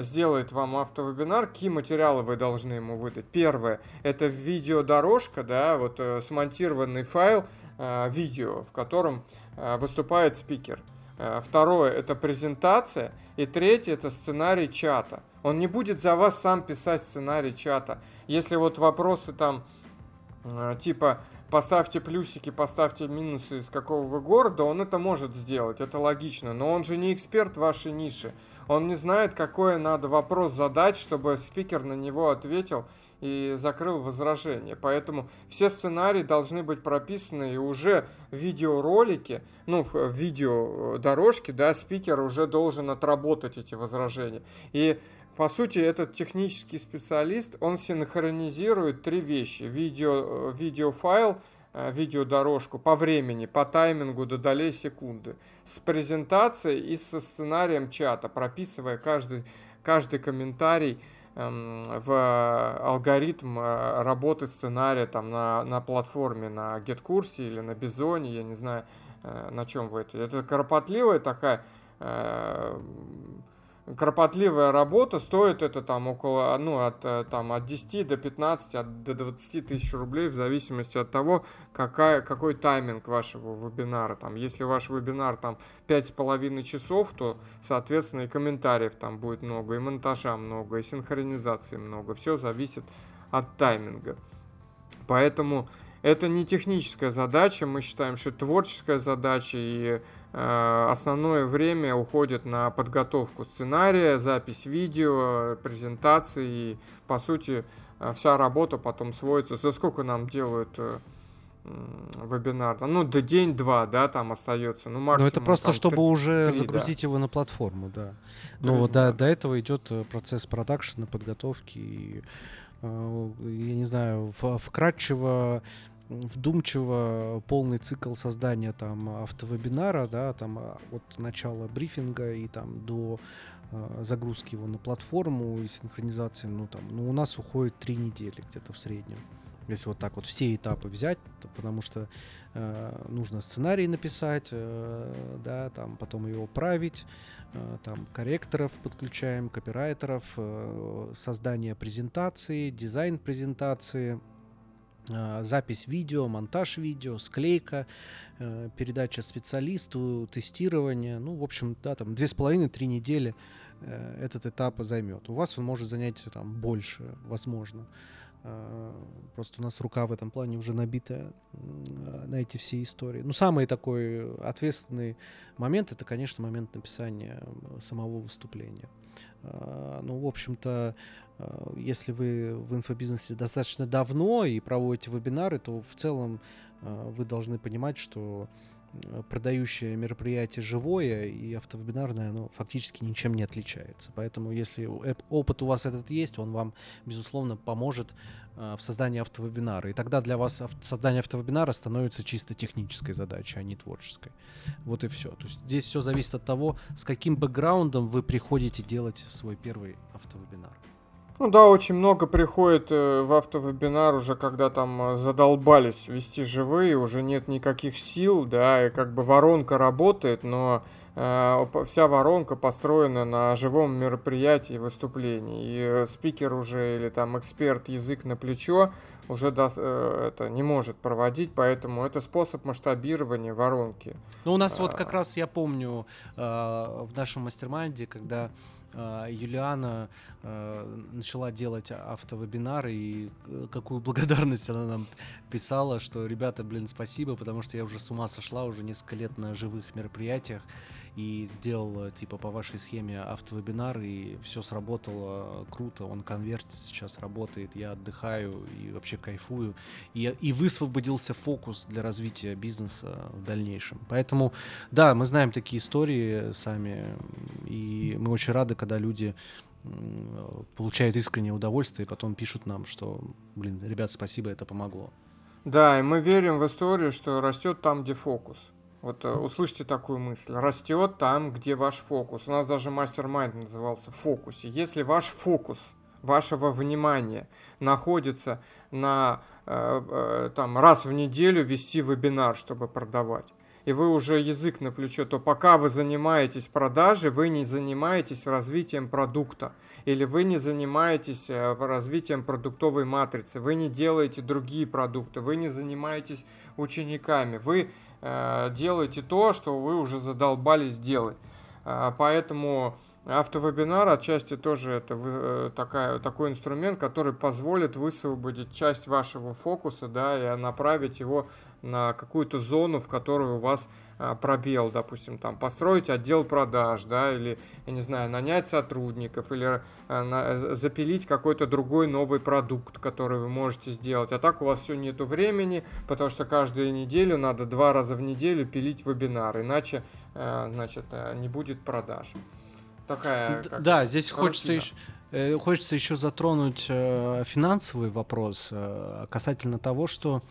сделает вам автовебинар, какие материалы вы должны ему выдать? Первое, это видеодорожка, да, вот смонтированный файл видео, в котором Э, выступает спикер. Э, второе – это презентация. И третье – это сценарий чата. Он не будет за вас сам писать сценарий чата. Если вот вопросы там э, типа поставьте плюсики, поставьте минусы из какого вы города, он это может сделать, это логично. Но он же не эксперт вашей ниши. Он не знает, какой надо вопрос задать, чтобы спикер на него ответил и закрыл возражение. Поэтому все сценарии должны быть прописаны и уже в видеоролике, ну, в видеодорожке, да, спикер уже должен отработать эти возражения. И по сути, этот технический специалист, он синхронизирует три вещи. Видео, видеофайл, э, видеодорожку по времени, по таймингу до долей секунды, с презентацией и со сценарием чата, прописывая каждый, каждый комментарий, в алгоритм э, работы сценария там на, на платформе, на GetCourse или на Бизоне, я не знаю, э, на чем вы это. Это кропотливая такая э, кропотливая работа, стоит это там около, ну, от, э, там, от 10 до 15, от, до 20 тысяч рублей, в зависимости от того, какая, какой тайминг вашего вебинара. Там, если ваш вебинар там 5,5 часов, то, соответственно, и комментариев там будет много, и монтажа много, и синхронизации много. Все зависит от тайминга. Поэтому это не техническая задача, мы считаем, что творческая задача, и основное время уходит на подготовку сценария, запись видео, презентации, и, по сути, э, вся работа потом сводится. За сколько нам делают э, вебинар? Ну, до день-два, да, там остается. Ну, максимум, Но это просто, там, чтобы 3, уже 3, загрузить да. его на платформу, да. Но до, до этого идет процесс продакшена, подготовки и я не знаю, вкратчиво вдумчиво полный цикл создания там автовебинара, да, там а, от начала брифинга и там до э, загрузки его на платформу и синхронизации, ну там, ну у нас уходит три недели где-то в среднем. Если вот так вот все этапы взять, то, потому что э, нужно сценарий написать, э, да, там потом его править, э, там корректоров подключаем, копирайтеров, э, создание презентации, дизайн презентации, запись видео, монтаж видео, склейка, э, передача специалисту, тестирование. Ну, в общем, да, там две с половиной-три недели э, этот этап займет. У вас он может занять там больше, возможно. Просто у нас рука в этом плане уже набита на эти все истории. Ну, самый такой ответственный момент это, конечно, момент написания самого выступления. Ну, в общем-то, Э, если вы в инфобизнесе достаточно давно и проводите вебинары, то в целом э, вы должны понимать, что э, продающее мероприятие живое и автовебинарное, оно фактически ничем не отличается. Поэтому, если опыт у вас этот есть, он вам, безусловно, поможет в создании автовебинара. И тогда для вас создание автовебинара становится чисто технической задачей, а не творческой. Вот и все. То есть здесь все зависит от того, с каким бэкграундом вы приходите делать свой первый автовебинар. Ну да, очень много приходит э, в автовебинар уже, когда там э, задолбались вести живые, уже нет никаких сил, да, и как бы воронка работает, но э, вся воронка построена на живом мероприятии, выступлении. И э, спикер уже или там эксперт язык на плечо уже до, э, это не может проводить, поэтому это способ масштабирования воронки. Ну у нас а... вот как раз я помню э, в нашем mastermind е, когда Юлиана а, начала делать автовебинары, и э, какую благодарность она нам писала, что, ребята, блин, спасибо, потому что я уже с ума сошла уже несколько лет на живых мероприятиях, и сделал, типа, по вашей схеме автовебинар, и все сработало круто, он конвертит сейчас, работает, я отдыхаю и вообще кайфую, и, и высвободился фокус для развития бизнеса в дальнейшем. Поэтому, да, мы знаем такие истории сами, и мы очень рады, когда люди получают искреннее удовольствие и потом пишут нам, что, блин, ребят, спасибо, это помогло. Да, и мы верим в историю, что растет там, где фокус. Вот э, услышьте такую мысль. Растет там, где ваш фокус. У нас даже мастер-майнд назывался фокусе. Если ваш фокус вашего внимания находится на э, э, там раз в неделю вести вебинар, чтобы продавать, и вы уже язык на плечо, то пока вы занимаетесь продажей, вы не занимаетесь развитием продукта, или вы не занимаетесь э, развитием продуктовой матрицы, вы не делаете другие продукты, вы не занимаетесь учениками, вы э, делаете то, что вы уже задолбались делать. Э, поэтому Автовебинар отчасти тоже это э, такая, такой инструмент, который позволит высвободить часть вашего фокуса, да, и направить его на какую-то зону, в которой у вас а, пробел, допустим, там построить отдел продаж, да, или, я не знаю, нанять сотрудников, или а, на, запилить какой-то другой новый продукт, который вы можете сделать. А так у вас все нету времени, потому что каждую неделю надо два раза в неделю пилить вебинар, иначе, а, значит, не будет продаж такая. Как да, здесь хочется еще, э, хочется еще затронуть э, финансовый вопрос э, касательно того, что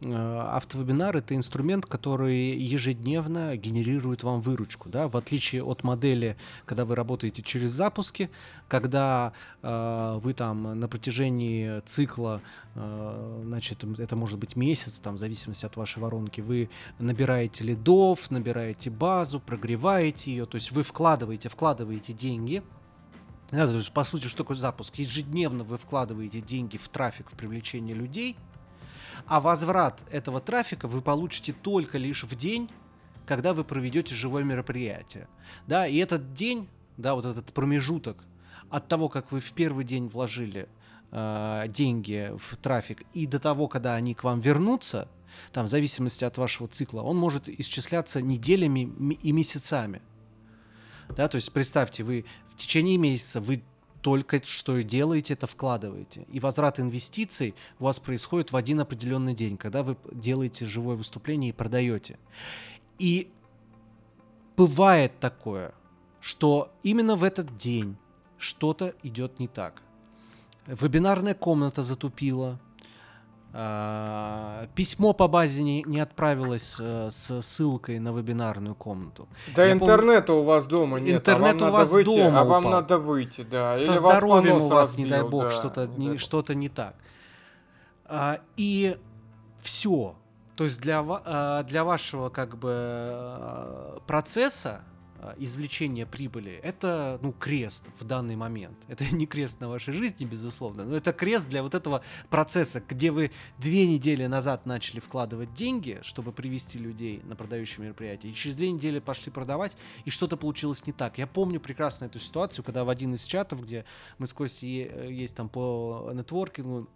автовебинар это инструмент, который ежедневно генерирует вам выручку, да, в отличие от модели, когда вы работаете через запуски, когда э, вы там на протяжении цикла, э, значит, это может быть месяц, там, в зависимости от вашей воронки, вы набираете лидов, набираете базу, прогреваете ее, то есть вы вкладываете, вкладываете деньги, да, то есть, по сути, что такое запуск? Ежедневно вы вкладываете деньги в трафик, в привлечение людей, а возврат этого трафика вы получите только лишь в день, когда вы проведете живое мероприятие. Да, и этот день, да, вот этот промежуток от того, как вы в первый день вложили э, деньги в трафик, и до того, когда они к вам вернутся, там, в зависимости от вашего цикла, он может исчисляться неделями и месяцами. Да, то есть представьте, вы в течение месяца вы только что и делаете, это вкладываете. И возврат инвестиций у вас происходит в один определенный день, когда вы делаете живое выступление и продаете. И бывает такое, что именно в этот день что-то идет не так. Вебинарная комната затупила, письмо по базе не, не отправилось э, с ссылкой на вебинарную комнату. Да Я интернета помню, у вас дома нет. Интернет а у вас выйти, дома А вам упал. надо выйти, да. Со Или здоровьем у вас, разбил, не дай бог, да, что-то не, не что-то не так. А, и все. То есть для, а, для вашего как бы а, процесса а, извлечение прибыли, это, ну, крест в данный момент. Это не крест на вашей жизни, безусловно, но это крест для вот этого процесса, где вы две недели назад начали вкладывать деньги, чтобы привести людей на продающее мероприятие, и через две недели пошли продавать, и что-то получилось не так. Я помню прекрасно эту ситуацию, когда в один из чатов, где мы с Костей э, есть там по нетворкингу,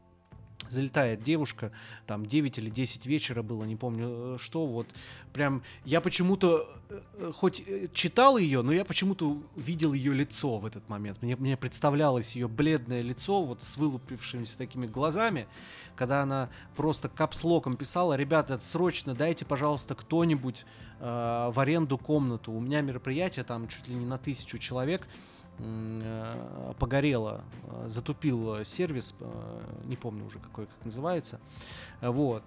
залетает девушка, там 9 или 10 вечера было, не помню э, что, вот. Прям я почему-то, э, э, хоть читал ее, но я почему-то видел ее лицо в этот момент. Мне, мне представлялось ее бледное лицо, вот с вылупившимися такими глазами, когда она просто капслоком писала, ребята, срочно дайте, пожалуйста, кто-нибудь э, в аренду комнату, у меня мероприятие там чуть ли не на тысячу человек, Э, погорело, э, затупил сервис, э, не помню уже какой, как называется, вот,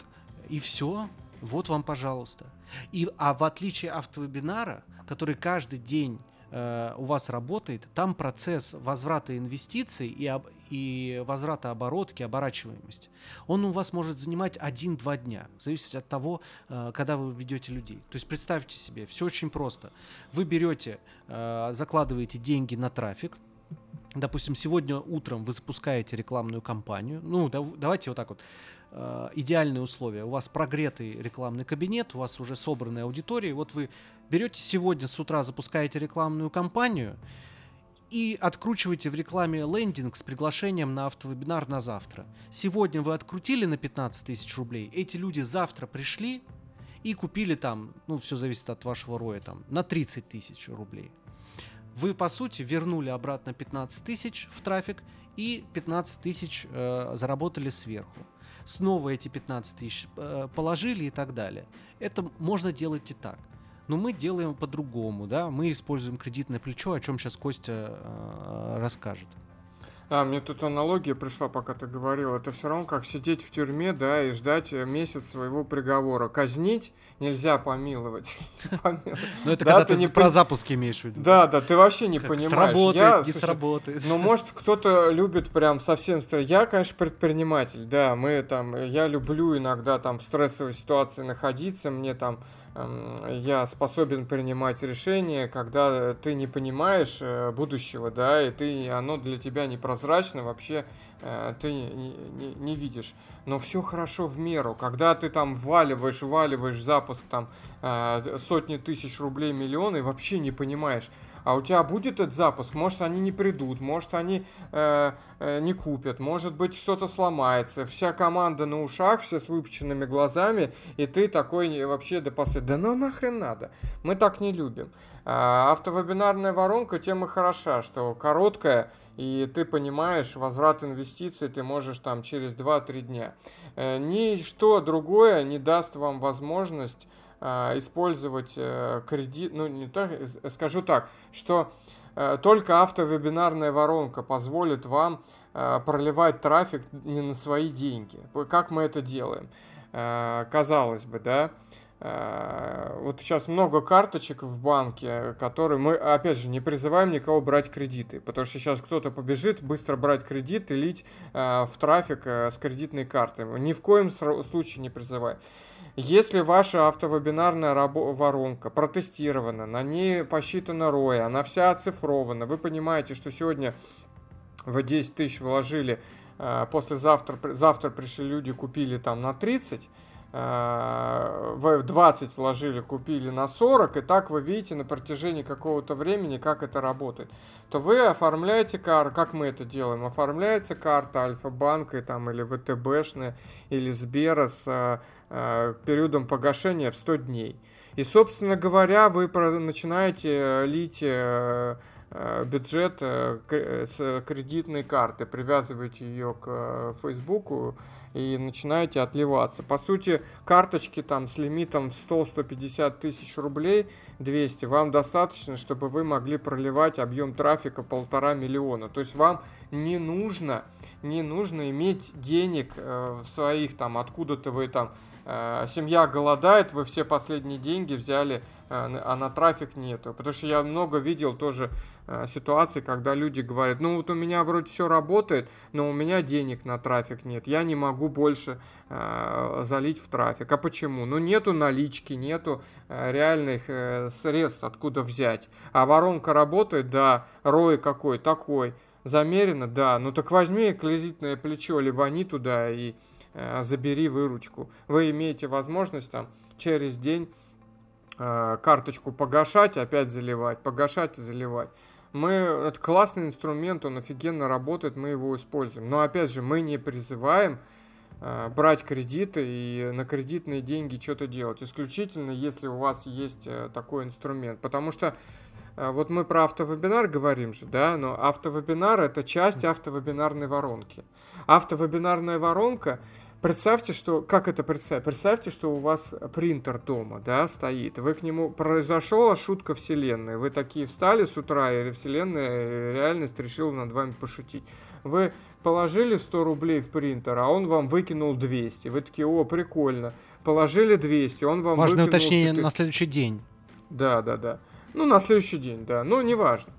и все, вот вам, пожалуйста. И, а в отличие автовебинара, который каждый день э, у вас работает, там процесс возврата инвестиций и, и возврата оборотки, оборачиваемости, он у вас может занимать 1-2 дня, в зависимости от того, э, когда вы ведете людей. То есть представьте себе, все очень просто. Вы берете, э, закладываете деньги на трафик, допустим, сегодня утром вы запускаете рекламную кампанию, ну, да, давайте вот так вот, э, идеальные условия. У вас прогретый рекламный кабинет, у вас уже собранная аудитория, вот вы берете сегодня с утра, запускаете рекламную кампанию, и откручиваете в рекламе лендинг с приглашением на автовебинар на завтра. Сегодня вы открутили на 15 тысяч рублей, эти люди завтра пришли, и купили там, ну, все зависит от вашего роя, там, на 30 тысяч рублей. Вы, по сути, вернули обратно 15 тысяч в трафик и 15 тысяч э, заработали сверху. Снова эти 15 тысяч э, положили и так далее. Это можно делать и так. Но мы делаем по-другому, да, мы используем кредитное плечо, о чем сейчас Костя э, расскажет. А, мне тут аналогия пришла, пока ты говорил. Это все равно как сидеть в тюрьме, да, и ждать э, месяц своего приговора. Казнить нельзя помиловать. Но ну, это когда ты не про запуск имеешь в виду. Да, да, ты вообще не понимаешь. Сработает, не сработает. Ну, может, кто-то любит прям совсем... Я, конечно, предприниматель, да, мы там... Я люблю иногда там в стрессовой ситуации находиться, мне там я способен принимать решения, когда ты не понимаешь э, будущего, да, и ты, оно для тебя непрозрачно, вообще э, ты не, не, не видишь. Но все хорошо в меру. Когда ты там вваливаешь, вваливаешь запуск там э, сотни тысяч рублей, миллионы, вообще не понимаешь, а у тебя будет этот запуск, может они не придут, может они э, э, не купят, может быть что-то сломается, вся команда на ушах, все с выпученными глазами, и ты такой вообще до последнего, да ну нахрен надо, мы так не любим. А, автовебинарная воронка тема хороша, что короткая, и ты понимаешь, возврат инвестиций ты можешь там через 2-3 дня. Э, ничто другое не даст вам возможность использовать э, кредит, ну не так, э, скажу так, что э, только автовебинарная воронка позволит вам проливать трафик не на свои деньги. Как мы это делаем? Казалось бы, да, вот сейчас много карточек в банке, которые мы, опять же, не призываем никого брать кредиты, потому что сейчас кто-то побежит быстро брать кредит и лить в трафик с кредитной карты. Ни в коем случае не призываем. Если ваша автовебинарная воронка протестирована, на ней посчитана ROI, она вся оцифрована, вы понимаете, что сегодня вы 10 тысяч вложили, а, послезавтра завтра пришли люди, купили там на 30, Э, в 20 вложили, купили на 40, и так вы видите на протяжении какого-то времени, как это работает, то вы оформляете карту, как мы это делаем, оформляется карта Альфа-банка там, или ВТБшная, или Сбера с э, э, периодом погашения в 100 дней. И, собственно говоря, вы начинаете лить э, э, бюджет с кредитной карты, привязываете ее к Фейсбуку, и начинаете отливаться. По сути, карточки там с лимитом в 100-150 тысяч рублей, 200, вам достаточно, чтобы вы могли проливать объем трафика полтора миллиона. То есть вам не нужно, не нужно иметь денег э, своих там, откуда-то вы там Э, семья голодает, вы все последние деньги взяли, э, а на трафик нету. Потому что я много видел тоже э, ситуаций, когда люди говорят, ну вот у меня вроде все работает, но у меня денег на трафик нет, я не могу больше залить в трафик. А почему? Ну нету налички, нету реальных средств, откуда взять. А воронка работает, да, рой какой, такой. Замерено, да, ну так возьми кредитное плечо, либо они туда и Э, забери выручку. Вы имеете возможность там через день э, карточку погашать, опять заливать, погашать и заливать. Мы, это классный инструмент, он офигенно работает, мы его используем. Но опять же, мы не призываем э, брать кредиты и на кредитные деньги что-то делать. Исключительно, если у вас есть такой инструмент. Потому что вот мы про автовебинар говорим же, да, но автовебинар это часть автовебинарной воронки. Автовебинарная воронка Представьте, что, как это представить? Представьте, что у вас принтер дома, да, стоит. Вы к нему, произошла шутка вселенной. Вы такие встали с утра, и вселенная, реальность решила над вами пошутить. Вы положили 100 рублей в принтер, а он вам выкинул 200. Вы такие, о, прикольно. Положили 200, он вам Важное выкинул... уточнение 4... на следующий день. Да, да, да. Ну, на следующий день, да. Ну, неважно.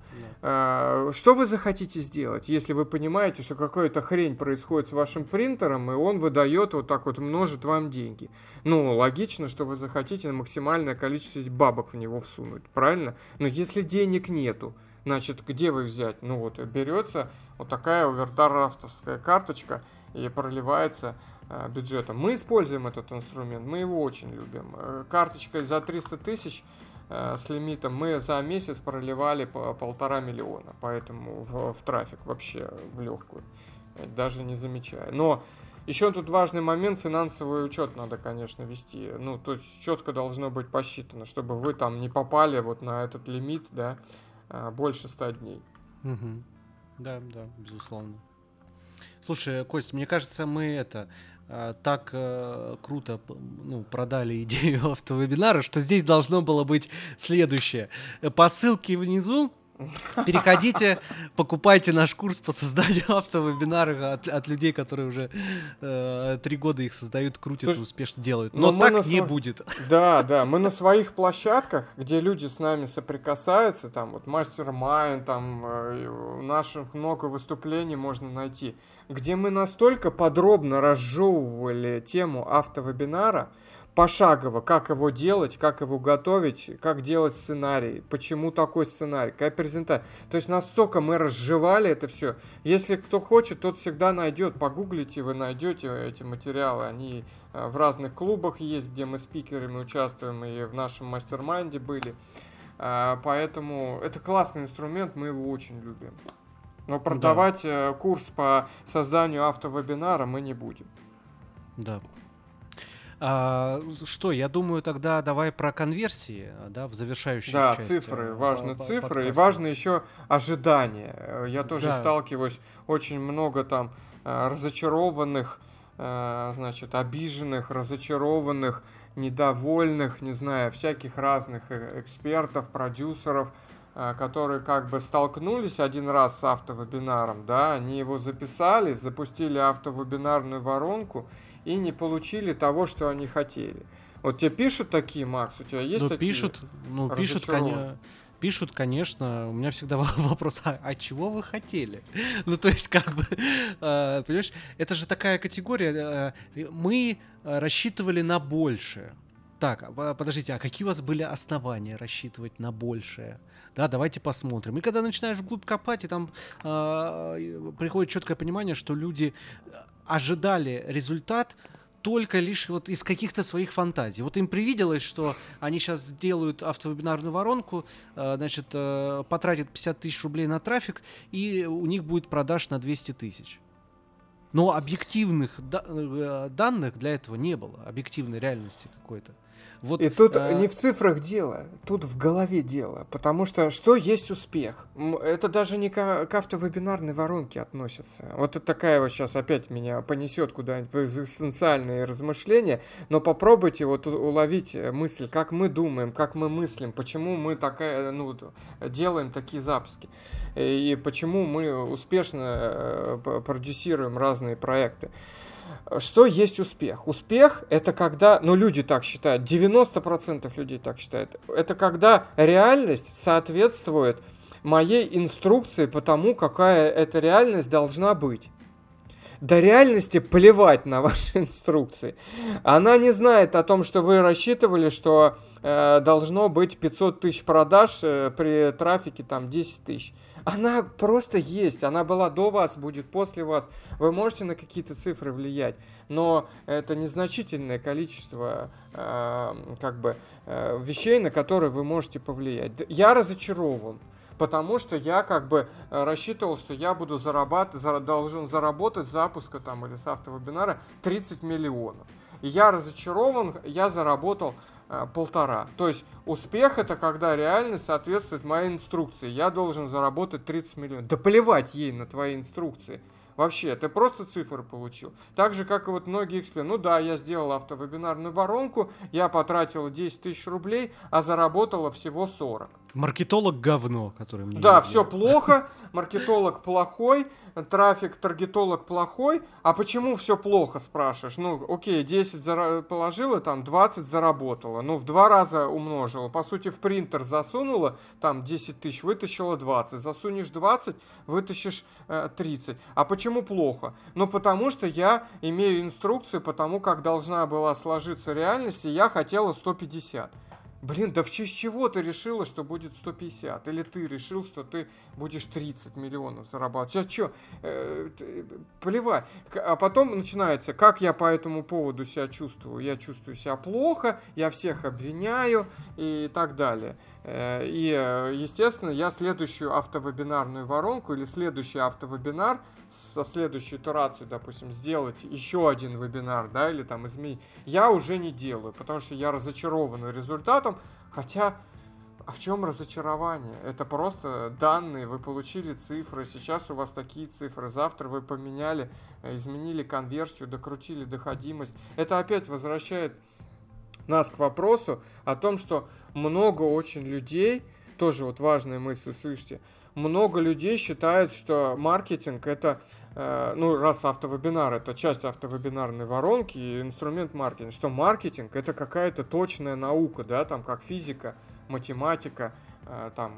А, что вы захотите сделать, если вы понимаете, что какая-то хрень происходит с вашим принтером, и он выдает вот так вот, множит вам деньги? Ну, логично, что вы захотите максимальное количество бабок в него всунуть, правильно? Но если денег нету, значит, где вы взять? Ну вот, берется вот такая овердрафтовская карточка и проливается э, бюджетом. Мы используем этот инструмент, мы его очень любим. Э, карточка за 300 тысяч – с лимитом, мы за месяц проливали по полтора миллиона, поэтому в, в трафик вообще в легкую, даже не замечая. Но Еще тут важный момент, финансовый учет надо, конечно, вести. Ну, то есть четко должно быть посчитано, чтобы вы там не попали вот на этот лимит, да, а, больше 100 дней. Угу. Да, да, безусловно. Слушай, Кость, мне кажется, мы это а, так э, круто ну, продали идею автовебинара, что здесь должно было быть следующее. По ссылке внизу Переходите, покупайте наш курс по созданию автовебинара от, от людей, которые уже э, три года их создают, крутят Слушай, и успешно делают. Но, но так не св... будет. Да, да, мы на своих площадках, где люди с нами соприкасаются, там вот Мастер Майн, там э, наших много выступлений можно найти, где мы настолько подробно разжевывали тему автовебинара, пошагово, как его делать, как его готовить, как делать сценарий, почему такой сценарий, какая презентация. То есть настолько мы разжевали это все. Если кто хочет, тот всегда найдет. Погуглите, вы найдете эти материалы. Они э, в разных клубах есть, где мы спикерами участвуем, и в нашем мастер-майнде были. Э, поэтому это классный инструмент, мы его очень любим. Но продавать да. Э, курс по созданию автовебинара мы не будем. Да, а, что, я думаю, тогда давай про конверсии, да, в завершающей да, части. Да, цифры, важны по, цифры, подкаста. и важно еще ожидания. Я тоже да. сталкиваюсь, очень много там э, разочарованных, э, значит, обиженных, разочарованных, недовольных, не знаю, всяких разных э, экспертов, продюсеров, которые как бы столкнулись один раз с автовебинаром, да, они его записали, запустили автовебинарную воронку, и не получили того, что они хотели. Вот тебе пишут такие, Макс, у тебя есть ну, такие? Пишут, ну, пишут, конечно, пишут, конечно. У меня всегда вопрос, а, а чего вы хотели? ну, то есть, как бы, э, понимаешь, это же такая категория. Э, мы рассчитывали на большее. Так, а, подождите, а какие у вас были основания рассчитывать на большее? Да, давайте посмотрим. И когда начинаешь вглубь копать, и там э, приходит четкое понимание, что люди ожидали результат только лишь вот из каких-то своих фантазий. Вот им привиделось, что они сейчас сделают автовебинарную воронку, э, значит, э, потратят 50 тысяч рублей на трафик, и у них будет продаж на 200 тысяч. Но объективных да- э, данных для этого не было, объективной реальности какой-то. Вот, и тут а... не в цифрах дело, тут в голове дело. Потому что что есть успех? Это даже не к, к автовебинарной воронке относится. Вот это такая вот сейчас опять меня понесет куда-нибудь в экзистенциальные размышления. Но попробуйте вот уловить э, мысль, как мы думаем, как мы мыслим, почему мы такая, ну, делаем такие запуски. И почему мы успешно продюсируем разные проекты. Что есть успех? Успех – это когда, ну люди так считают, 90% людей так считают, это когда реальность соответствует моей инструкции по тому, какая эта реальность должна быть. До реальности плевать на ваши инструкции. Она не знает о том, что вы рассчитывали, что э, должно быть 500 тысяч продаж э, при трафике там 10 тысяч. Она просто есть, она была до вас, будет после вас. Вы можете на какие-то цифры влиять, но это незначительное количество э, как бы э, вещей, на которые вы можете повлиять. Я разочарован потому что я как бы э, рассчитывал, что я буду зарабатывать, должен заработать с запуска там или с автовебинара 30 миллионов. И я разочарован, я заработал полтора. То есть успех это когда реальность соответствует моей инструкции. Я должен заработать 30 миллионов. Да плевать ей на твои инструкции. Вообще, ты просто цифры получил. Так же, как и вот многие эксперты. Ну да, я сделал автовебинарную воронку, я потратил 10 тысяч рублей, а заработала всего 40. Маркетолог говно, который мне... Да, все плохо, маркетолог плохой, трафик, таргетолог плохой. А почему все плохо, спрашиваешь? Ну, окей, 10 зара- положила, там 20 заработала. Ну, в два раза умножила. По сути, в принтер засунула, там 10 тысяч, вытащила 20. Засунешь 20, вытащишь э, 30. А почему плохо? Ну, потому что я имею инструкцию по тому, как должна была сложиться реальность, и я хотела 150. Блин, да в честь чего ты решила, что будет 150? Или ты решил, что ты будешь 30 миллионов зарабатывать? А что? Э, плевать. А потом начинается, как я по этому поводу себя чувствую? Я чувствую себя плохо, я всех обвиняю и так далее. Э, и, э, естественно, я следующую автовебинарную воронку или следующий автовебинар со следующей итерацией, допустим, сделать еще один вебинар, да, или там изменить, я уже не делаю, потому что я разочарован результатом, хотя а в чем разочарование? Это просто данные, вы получили цифры, сейчас у вас такие цифры, завтра вы поменяли, э, изменили конверсию, докрутили доходимость. Это опять возвращает нас к вопросу о том, что много очень людей, тоже вот важная мысль, слышите, много людей считают, что маркетинг это, э, ну, раз автовебинар это часть автовебинарной воронки и инструмент маркетинга, что маркетинг это какая-то точная наука, да, там как физика, математика, э, там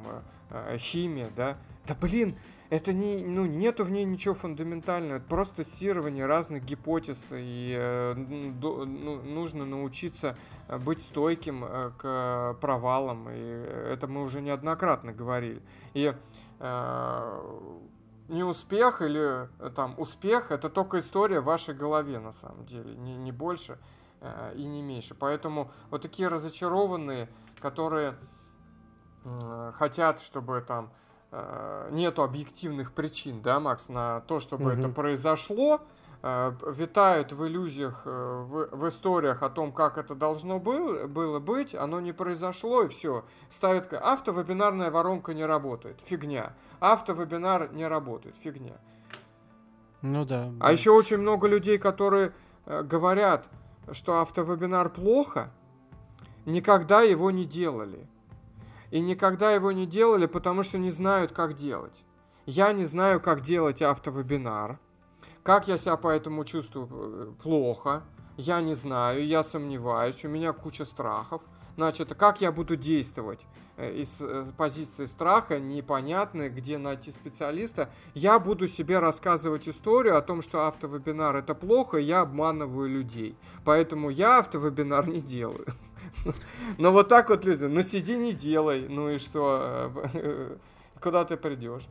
э, химия, да. Да блин, это не, ну, нету в ней ничего фундаментального, это просто тестирование разных гипотез, и э, ну, нужно научиться быть стойким э, к провалам, и это мы уже неоднократно говорили. И э, не успех или э, там успех, это только история в вашей голове на самом деле, не, не больше э, и не меньше. Поэтому вот такие разочарованные, которые э, хотят, чтобы там э, нету объективных причин, да, Макс, на то, чтобы mm-hmm. это произошло, Э, витают в иллюзиях, э, в, в историях о том, как это должно было, было быть, оно не произошло, и все. Ставит автовебинарная воронка не работает, фигня. Автовебинар не работает, фигня. Ну да. А еще очень много людей, которые э, говорят, что автовебинар плохо, никогда его не делали. И никогда его не делали, потому что не знают, как делать. Я не знаю, как делать автовебинар как я себя поэтому чувствую? Э, плохо. Я не знаю, я сомневаюсь, у меня куча страхов. Значит, как я буду действовать? Э, из э, позиции страха, непонятно, где найти специалиста, я буду себе рассказывать историю о том, что автовебинар это плохо, я обманываю людей. Поэтому я автовебинар не делаю. Но вот так вот люди, ну сиди не делай, ну и что, куда ты придешь?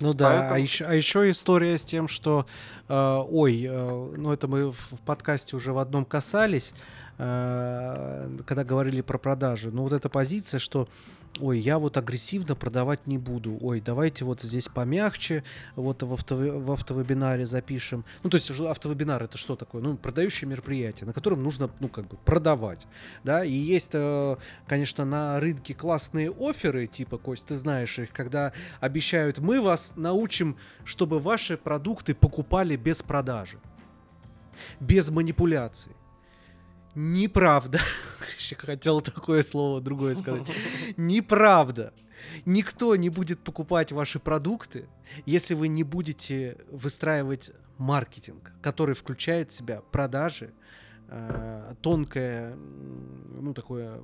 Ну да, а Поэтому... а, еще, а еще история с тем, что, э, ой, э, ну это мы в подкасте уже в одном касались, э, когда говорили про продажи. Ну вот эта позиция, что ой, я вот агрессивно продавать не буду, ой, давайте вот здесь помягче, вот в, авто, в автовебинаре запишем. Ну, то есть автовебинар это что такое? Ну, продающее мероприятие, на котором нужно, ну, как бы продавать, да, и есть, э, конечно, на рынке классные оферы, типа, Кость, ты знаешь их, когда обещают, мы вас научим, чтобы ваши продукты покупали без продажи, без манипуляций. Неправда. Хотел такое слово другое сказать. Неправда. Никто не будет покупать ваши продукты, если вы не будете выстраивать маркетинг, который включает в себя продажи, э, тонкое, ну такое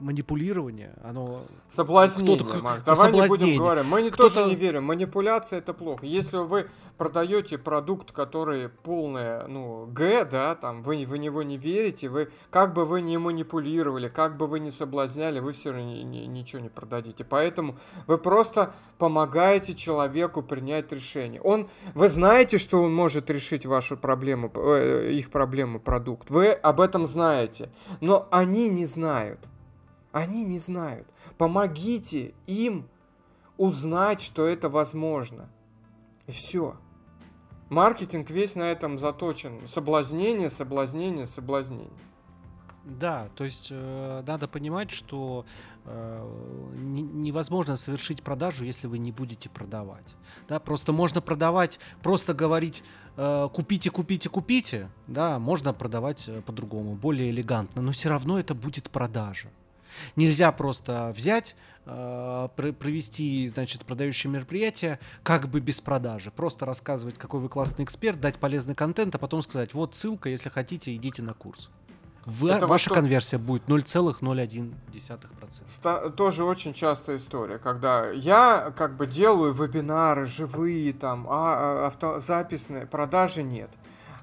манипулирование, оно... Соблазнение, кто Марк. Давай соблазнение. не будем говорить. Мы не тоже не верим. Манипуляция это плохо. Если вы продаете продукт, который полное, ну, Г, да, там, вы в него не верите, вы, как бы вы не манипулировали, как бы вы не соблазняли, вы все равно ни, ни, ничего не продадите. Поэтому вы просто помогаете человеку принять решение. Он, вы знаете, что он может решить вашу проблему, э, их проблему, продукт. Вы об этом знаете, но они не знают. Они не знают. Помогите им узнать, что это возможно. И все. Маркетинг весь на этом заточен. Соблазнение, соблазнение, соблазнение. Да, то есть э, надо понимать, что э, не, невозможно совершить продажу, если вы не будете продавать. Да, просто можно продавать, просто говорить э, купите, купите, купите. Да, можно продавать э, по-другому, более элегантно, но все равно это будет продажа. Нельзя просто взять, э, провести, значит, продающее мероприятие как бы без продажи. Просто рассказывать, какой вы классный эксперт, дать полезный контент, а потом сказать, вот ссылка, если хотите, идите на курс. Вы, Это ваша вот конверсия будет 0,01%. Тоже очень частая история, когда я как бы делаю вебинары живые, там, а, а авто, записные, продажи нет.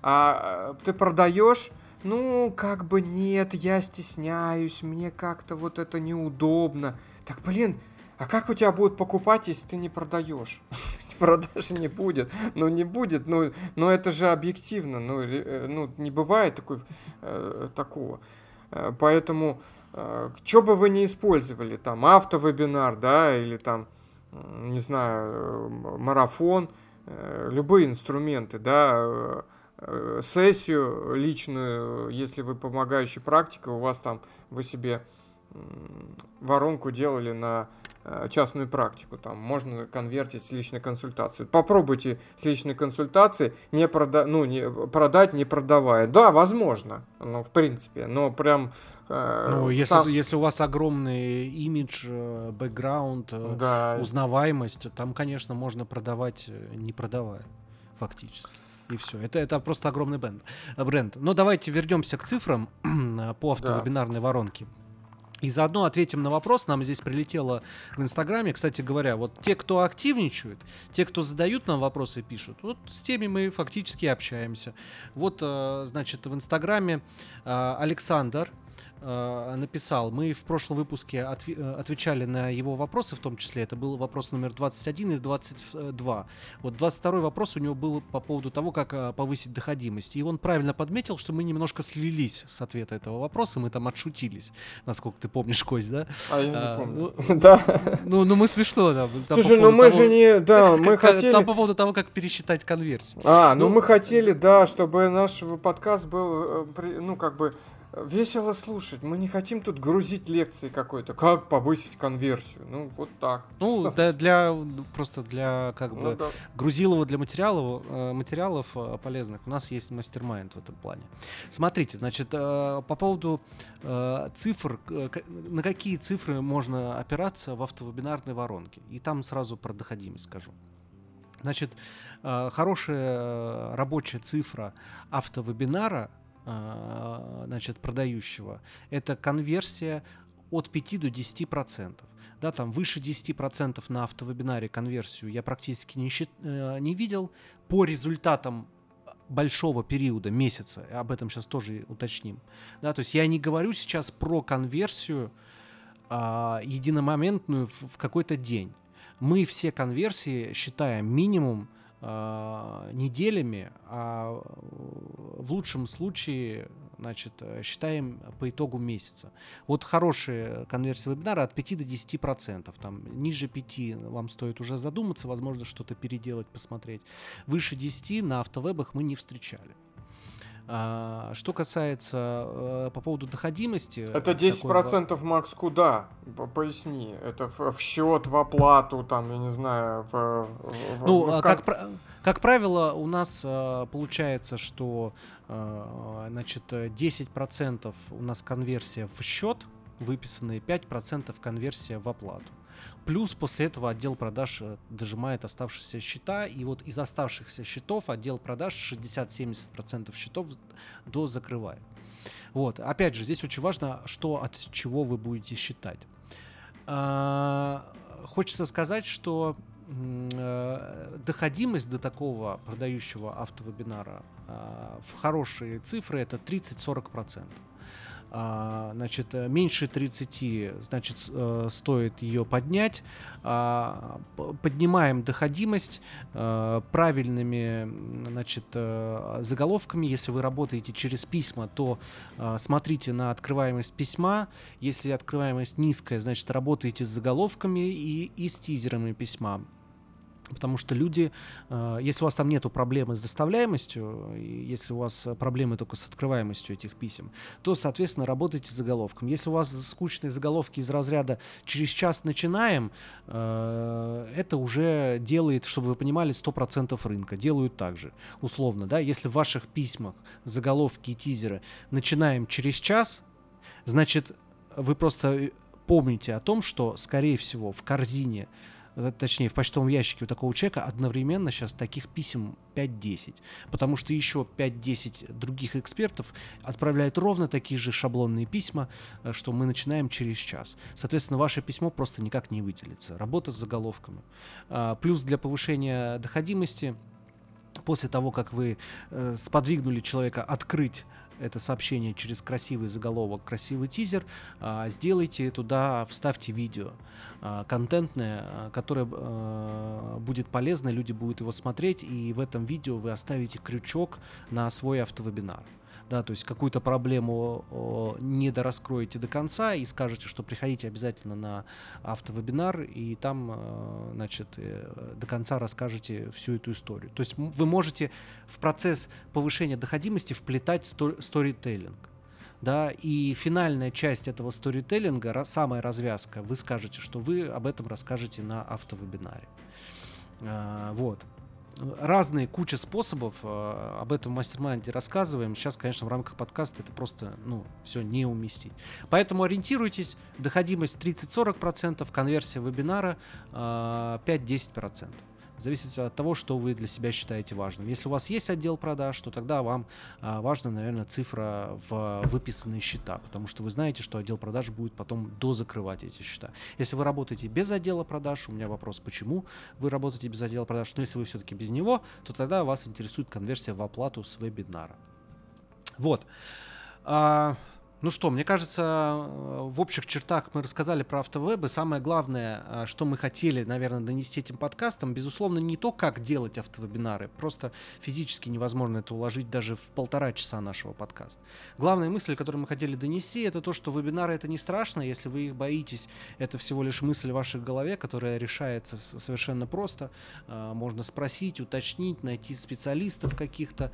А ты продаешь ну, как бы нет, я стесняюсь, мне как-то вот это неудобно. Так, блин, а как у тебя будут покупать, если ты не продаешь? Продажи не будет. Ну, не будет, ну, но это же объективно. Ну, э, ну не бывает такой, э, такого. Э, поэтому, э, что бы вы не использовали, там, автовебинар, да, или там, не знаю, э, марафон, э, любые инструменты, да, э, сессию личную, если вы помогающий практика, у вас там, вы себе воронку делали на Э, частную практику. Там можно конвертить с личной консультацией. Попробуйте с личной консультацией не прода ну, не, продать, не продавая. Да, возможно, ну, в принципе, но прям... Э, ну, если, сам... если у вас огромный имидж, э, бэкграунд, да. узнаваемость, там, конечно, можно продавать, не продавая, фактически. И все. Это, это просто огромный бренд. бренд. Но давайте вернемся к цифрам по автовебинарной да. воронке. И заодно ответим на вопрос. Нам здесь прилетело в Инстаграме. Кстати говоря, вот те, кто активничают, те, кто задают нам вопросы пишут, вот с теми мы фактически общаемся. Вот, э, значит, в Инстаграме э, Александр э, написал, мы в прошлом выпуске отв- э, отвечали на его вопросы, в том числе это был вопрос номер 21 и 22. Вот 22 вопрос у него был по поводу того, как э, повысить доходимость. И он правильно подметил, что мы немножко слились с ответа этого вопроса, мы там отшутились, насколько ты помнишь, Кость, да? А я не а, помню. Ну, да. Ну, ну мы смешно, да. Слушай, ну мы того, же не, да, мы хотели... Там по поводу того, как пересчитать конверсию. А, ну, ну мы хотели, да, чтобы наш подкаст был, э, ну как бы весело слушать. Мы не хотим тут грузить лекции какой-то. Как повысить конверсию? Ну, вот так. Ну, да, для просто для как ну бы ну, да. грузилова для материалов, э, материалов э, полезных у нас есть мастер-майнд в этом плане. Смотрите, значит, э, по поводу цифр, на какие цифры можно опираться в автовебинарной воронке. И там сразу про доходимость скажу. Значит, хорошая рабочая цифра автовебинара значит, продающего, это конверсия от 5 до 10 процентов. Да, там выше 10% на автовебинаре конверсию я практически не, счит, э, не видел. По результатам большого периода, месяца, об этом сейчас тоже уточним. Да, то есть я не говорю сейчас про конверсию а, единомоментную в, в какой-то день. Мы все конверсии считаем минимум э, неделями, а в лучшем случае значит, считаем по итогу месяца. Вот хорошие конверсии вебинара от 5 до 10 процентов. Там ниже 5 вам стоит уже задуматься, возможно, что-то переделать, посмотреть. Выше 10 на автовебах мы не встречали. А, что касается э, по поводу доходимости... Это 10% такой... Макс куда? Поясни. Это в, в счет, в оплату, там, я не знаю, в... в ну, в... А как, как правило, у нас э, получается, что э, значит, 10% у нас конверсия в счет, выписанные 5% конверсия в оплату. Плюс после этого отдел продаж э, дожимает оставшиеся счета, и вот из оставшихся счетов отдел продаж 60-70% счетов до закрывает. Вот, опять же, здесь очень важно, что от чего вы будете считать. А, хочется сказать, что э, доходимость до такого продающего автовебинара а, в хорошие цифры это 30-40%. А, значит, э, меньше 30, значит, э, стоит ее поднять. А, поднимаем доходимость э, правильными, значит, заголовками. Если вы работаете через письма, то смотрите на открываемость письма. Если открываемость низкая, значит, работаете с заголовками и, и с тизерами письма. Потому что люди, э, если у вас там нету проблемы с доставляемостью, если у вас проблемы только с открываемостью этих писем, то, соответственно, работайте с заголовком. Если у вас скучные заголовки из разряда «через час начинаем», э, это уже делает, чтобы вы понимали, 100% рынка. Делают так же, условно. Да? Если в ваших письмах заголовки и тизеры «начинаем через час», значит, вы просто помните о том, что, скорее всего, в корзине Э, точнее, в почтовом ящике у такого человека одновременно сейчас таких писем 5-10. Потому что еще 5-10 других экспертов отправляют ровно такие же шаблонные письма, э, что мы начинаем через час. Соответственно, ваше письмо просто никак не выделится. Работа с заголовками. А, плюс для повышения доходимости, после того, как вы э, сподвигнули человека открыть это сообщение через красивый заголовок, красивый тизер, а, сделайте туда, вставьте видео а, контентное, а, которое будет полезно, люди будут его смотреть, и в этом видео вы оставите крючок на свой автовебинар да, то есть какую-то проблему не дораскроете до конца и скажете, что приходите обязательно на автовебинар, и там, э, значит, э, до конца расскажете всю эту историю. То есть вы можете в процесс повышения доходимости вплетать сторителлинг. Да, и финальная часть этого сторителлинга, самая развязка, вы скажете, что вы об этом расскажете на автовебинаре. А, вот разные куча способов. Э, об этом в мастер-майнде рассказываем. Сейчас, конечно, в рамках подкаста это просто, ну, все не уместить. Поэтому ориентируйтесь. Доходимость 30-40%, конверсия вебинара 5-10%. Зависит от того, что вы для себя считаете важным. Если у вас есть отдел продаж, то тогда вам а, важна, наверное, цифра в выписанные счета, потому что вы знаете, что отдел продаж будет потом дозакрывать эти счета. Если вы работаете без отдела продаж, у меня вопрос, почему вы работаете без отдела продаж, но если вы все-таки без него, то тогда вас интересует конверсия в оплату с вебинара. Вот. Ну что, мне кажется, э, в общих чертах мы рассказали про автовебы. Самое главное, э, что мы хотели, наверное, донести этим подкастом, безусловно, не то, как делать автовебинары. Просто физически невозможно это уложить даже в полтора часа нашего подкаста. Главная мысль, которую мы хотели донести, это то, что вебинары это не страшно, если вы их боитесь. Это всего лишь мысль в вашей голове, которая решается совершенно просто. Э, можно спросить, уточнить, найти специалистов каких-то,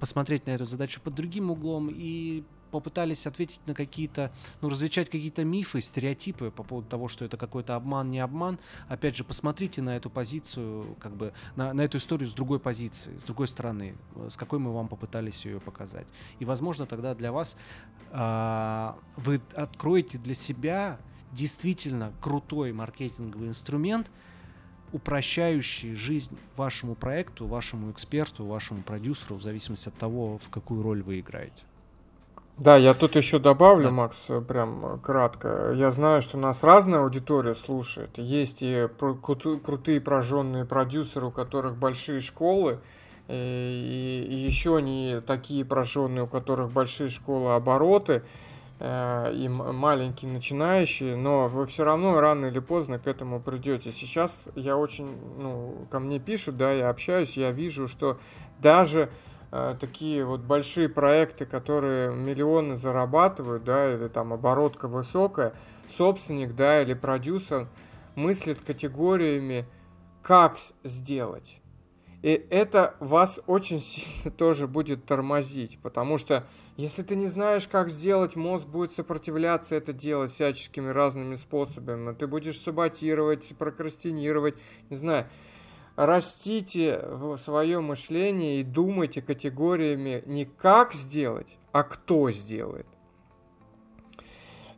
посмотреть на эту задачу под другим углом и попытались ответить на какие-то, ну, развечать какие-то мифы, стереотипы по поводу того, что это какой-то обман, не обман. Опять же, посмотрите на эту позицию, как бы, на, на эту историю с другой позиции, с другой стороны, э, с какой мы вам попытались ее показать. И, возможно, тогда для вас э, вы откроете для себя действительно крутой маркетинговый инструмент, упрощающий жизнь вашему проекту, вашему эксперту, вашему продюсеру, в зависимости от того, в какую роль вы играете. Да, я тут еще добавлю, да. Макс, прям кратко. Я знаю, что нас разная аудитория слушает. Есть и крутые прожженные продюсеры, у которых большие школы, э, и, и еще не такие прожженные, у которых большие школы обороты, э, и маленькие начинающие, но вы все равно рано или поздно к этому придете. Сейчас я очень, ну, ко мне пишут, да, я общаюсь, я вижу, что даже Э, такие вот большие проекты, которые миллионы зарабатывают, да, или там оборотка высокая, собственник, да, или продюсер мыслит категориями, как сделать. И это вас очень сильно тоже будет тормозить, потому что если ты не знаешь, как сделать, мозг будет сопротивляться это делать всяческими разными способами. Ты будешь саботировать, прокрастинировать, не знаю растите в свое мышление и думайте категориями не как сделать, а кто сделает.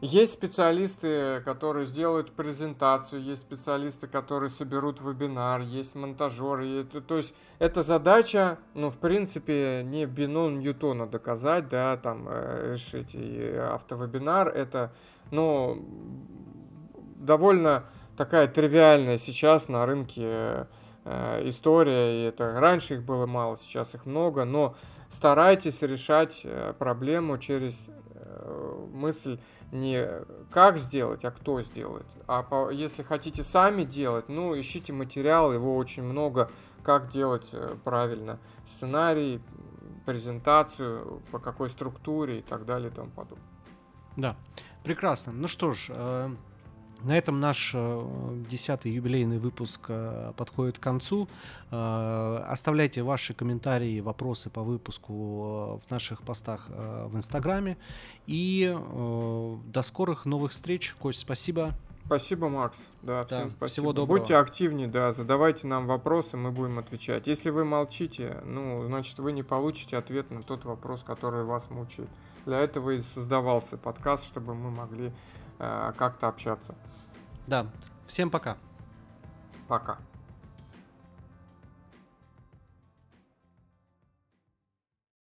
Есть специалисты, которые сделают презентацию, есть специалисты, которые соберут вебинар, есть монтажеры. То есть эта задача, ну, в принципе, не Бинон Ньютона доказать, да, там, э, решить. И автовебинар это, ну, довольно такая тривиальная сейчас на рынке Э, история, и это раньше их было мало, сейчас их много, но старайтесь решать э, проблему через э, мысль не как сделать, а кто сделает. А по, если хотите сами делать, ну, ищите материал, его очень много, как делать правильно сценарий, презентацию, по какой структуре и так далее и тому подобное. Да, прекрасно. Ну что ж, на этом наш э, десятый юбилейный выпуск э, подходит к концу. Э, оставляйте ваши комментарии, вопросы по выпуску в наших постах в Инстаграме. И до скорых новых встреч. Кость, спасибо. Спасибо, Макс. Да, да всем спасибо. Всего доброго. Будьте активнее, да, задавайте нам вопросы, мы будем отвечать. Если вы молчите, ну, значит, вы не получите ответ на тот вопрос, который вас мучает. Для этого и создавался подкаст, чтобы мы могли как-то общаться. Да, всем пока. Пока.